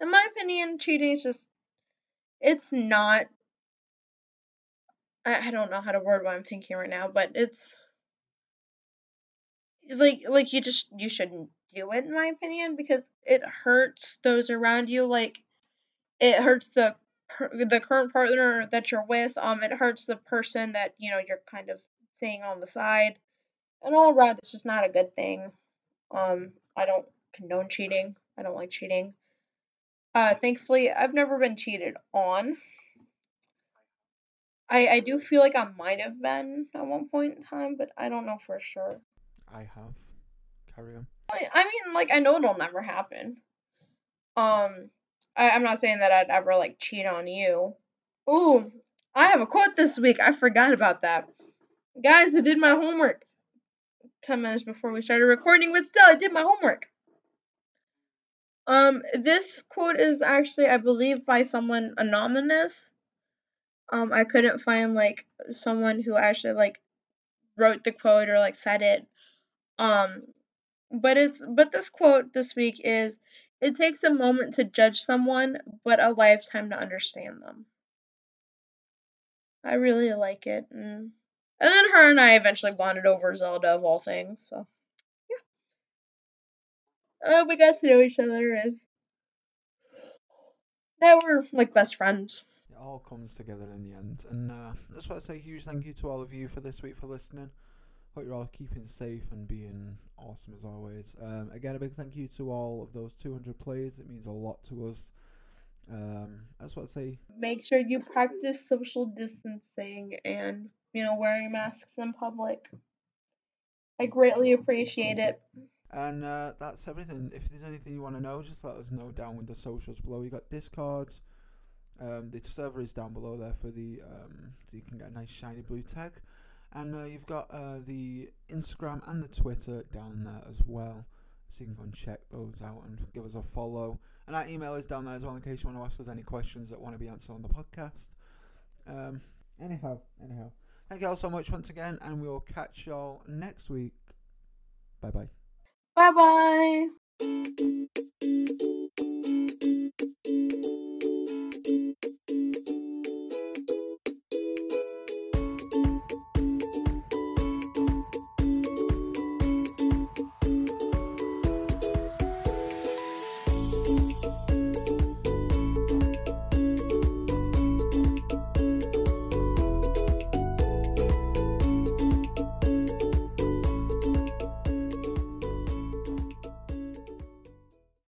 A: in my opinion, cheating is just, it's not. I, I don't know how to word what I'm thinking right now, but it's like like you just you shouldn't do it in my opinion because it hurts those around you like it hurts the the current partner that you're with, um, it hurts the person that you know you're kind of seeing on the side, and all around it's just not a good thing. Um, I don't condone cheating. I don't like cheating. Uh, thankfully, I've never been cheated on. I I do feel like I might have been at one point in time, but I don't know for sure.
B: I have. Carry on.
A: I, I mean, like I know it'll never happen. Um, I, I'm not saying that I'd ever like cheat on you. Ooh, I have a quote this week. I forgot about that. Guys, I did my homework 10 minutes before we started recording, but still, I did my homework. Um, this quote is actually, I believe, by someone anonymous. Um, I couldn't find like someone who actually like wrote the quote or like said it. Um, but it's but this quote this week is it takes a moment to judge someone, but a lifetime to understand them. I really like it. And, and then her and I eventually bonded over Zelda of all things, so yeah. Uh, we got to know each other and now we're like best friends.
B: It all comes together in the end. And uh, that's why I say huge thank you to all of you for this week for listening. Hope you're all keeping safe and being awesome as always. Um, again, a big thank you to all of those 200 players. It means a lot to us. Um, that's what I say.
A: Make sure you practice social distancing and, you know, wearing masks in public. I greatly appreciate it.
B: And uh, that's everything. If there's anything you want to know, just let us know down with the socials below. You got Discord. Um, the server is down below there for the um, so you can get a nice shiny blue tag. And uh, you've got uh, the Instagram and the Twitter down there as well. So you can go and check those out and give us a follow. And our email is down there as well in case you want to ask us any questions that want to be answered on the podcast. Um, anyhow, anyhow. Thank you all so much once again, and we'll catch y'all next week. Bye bye.
A: Bye bye.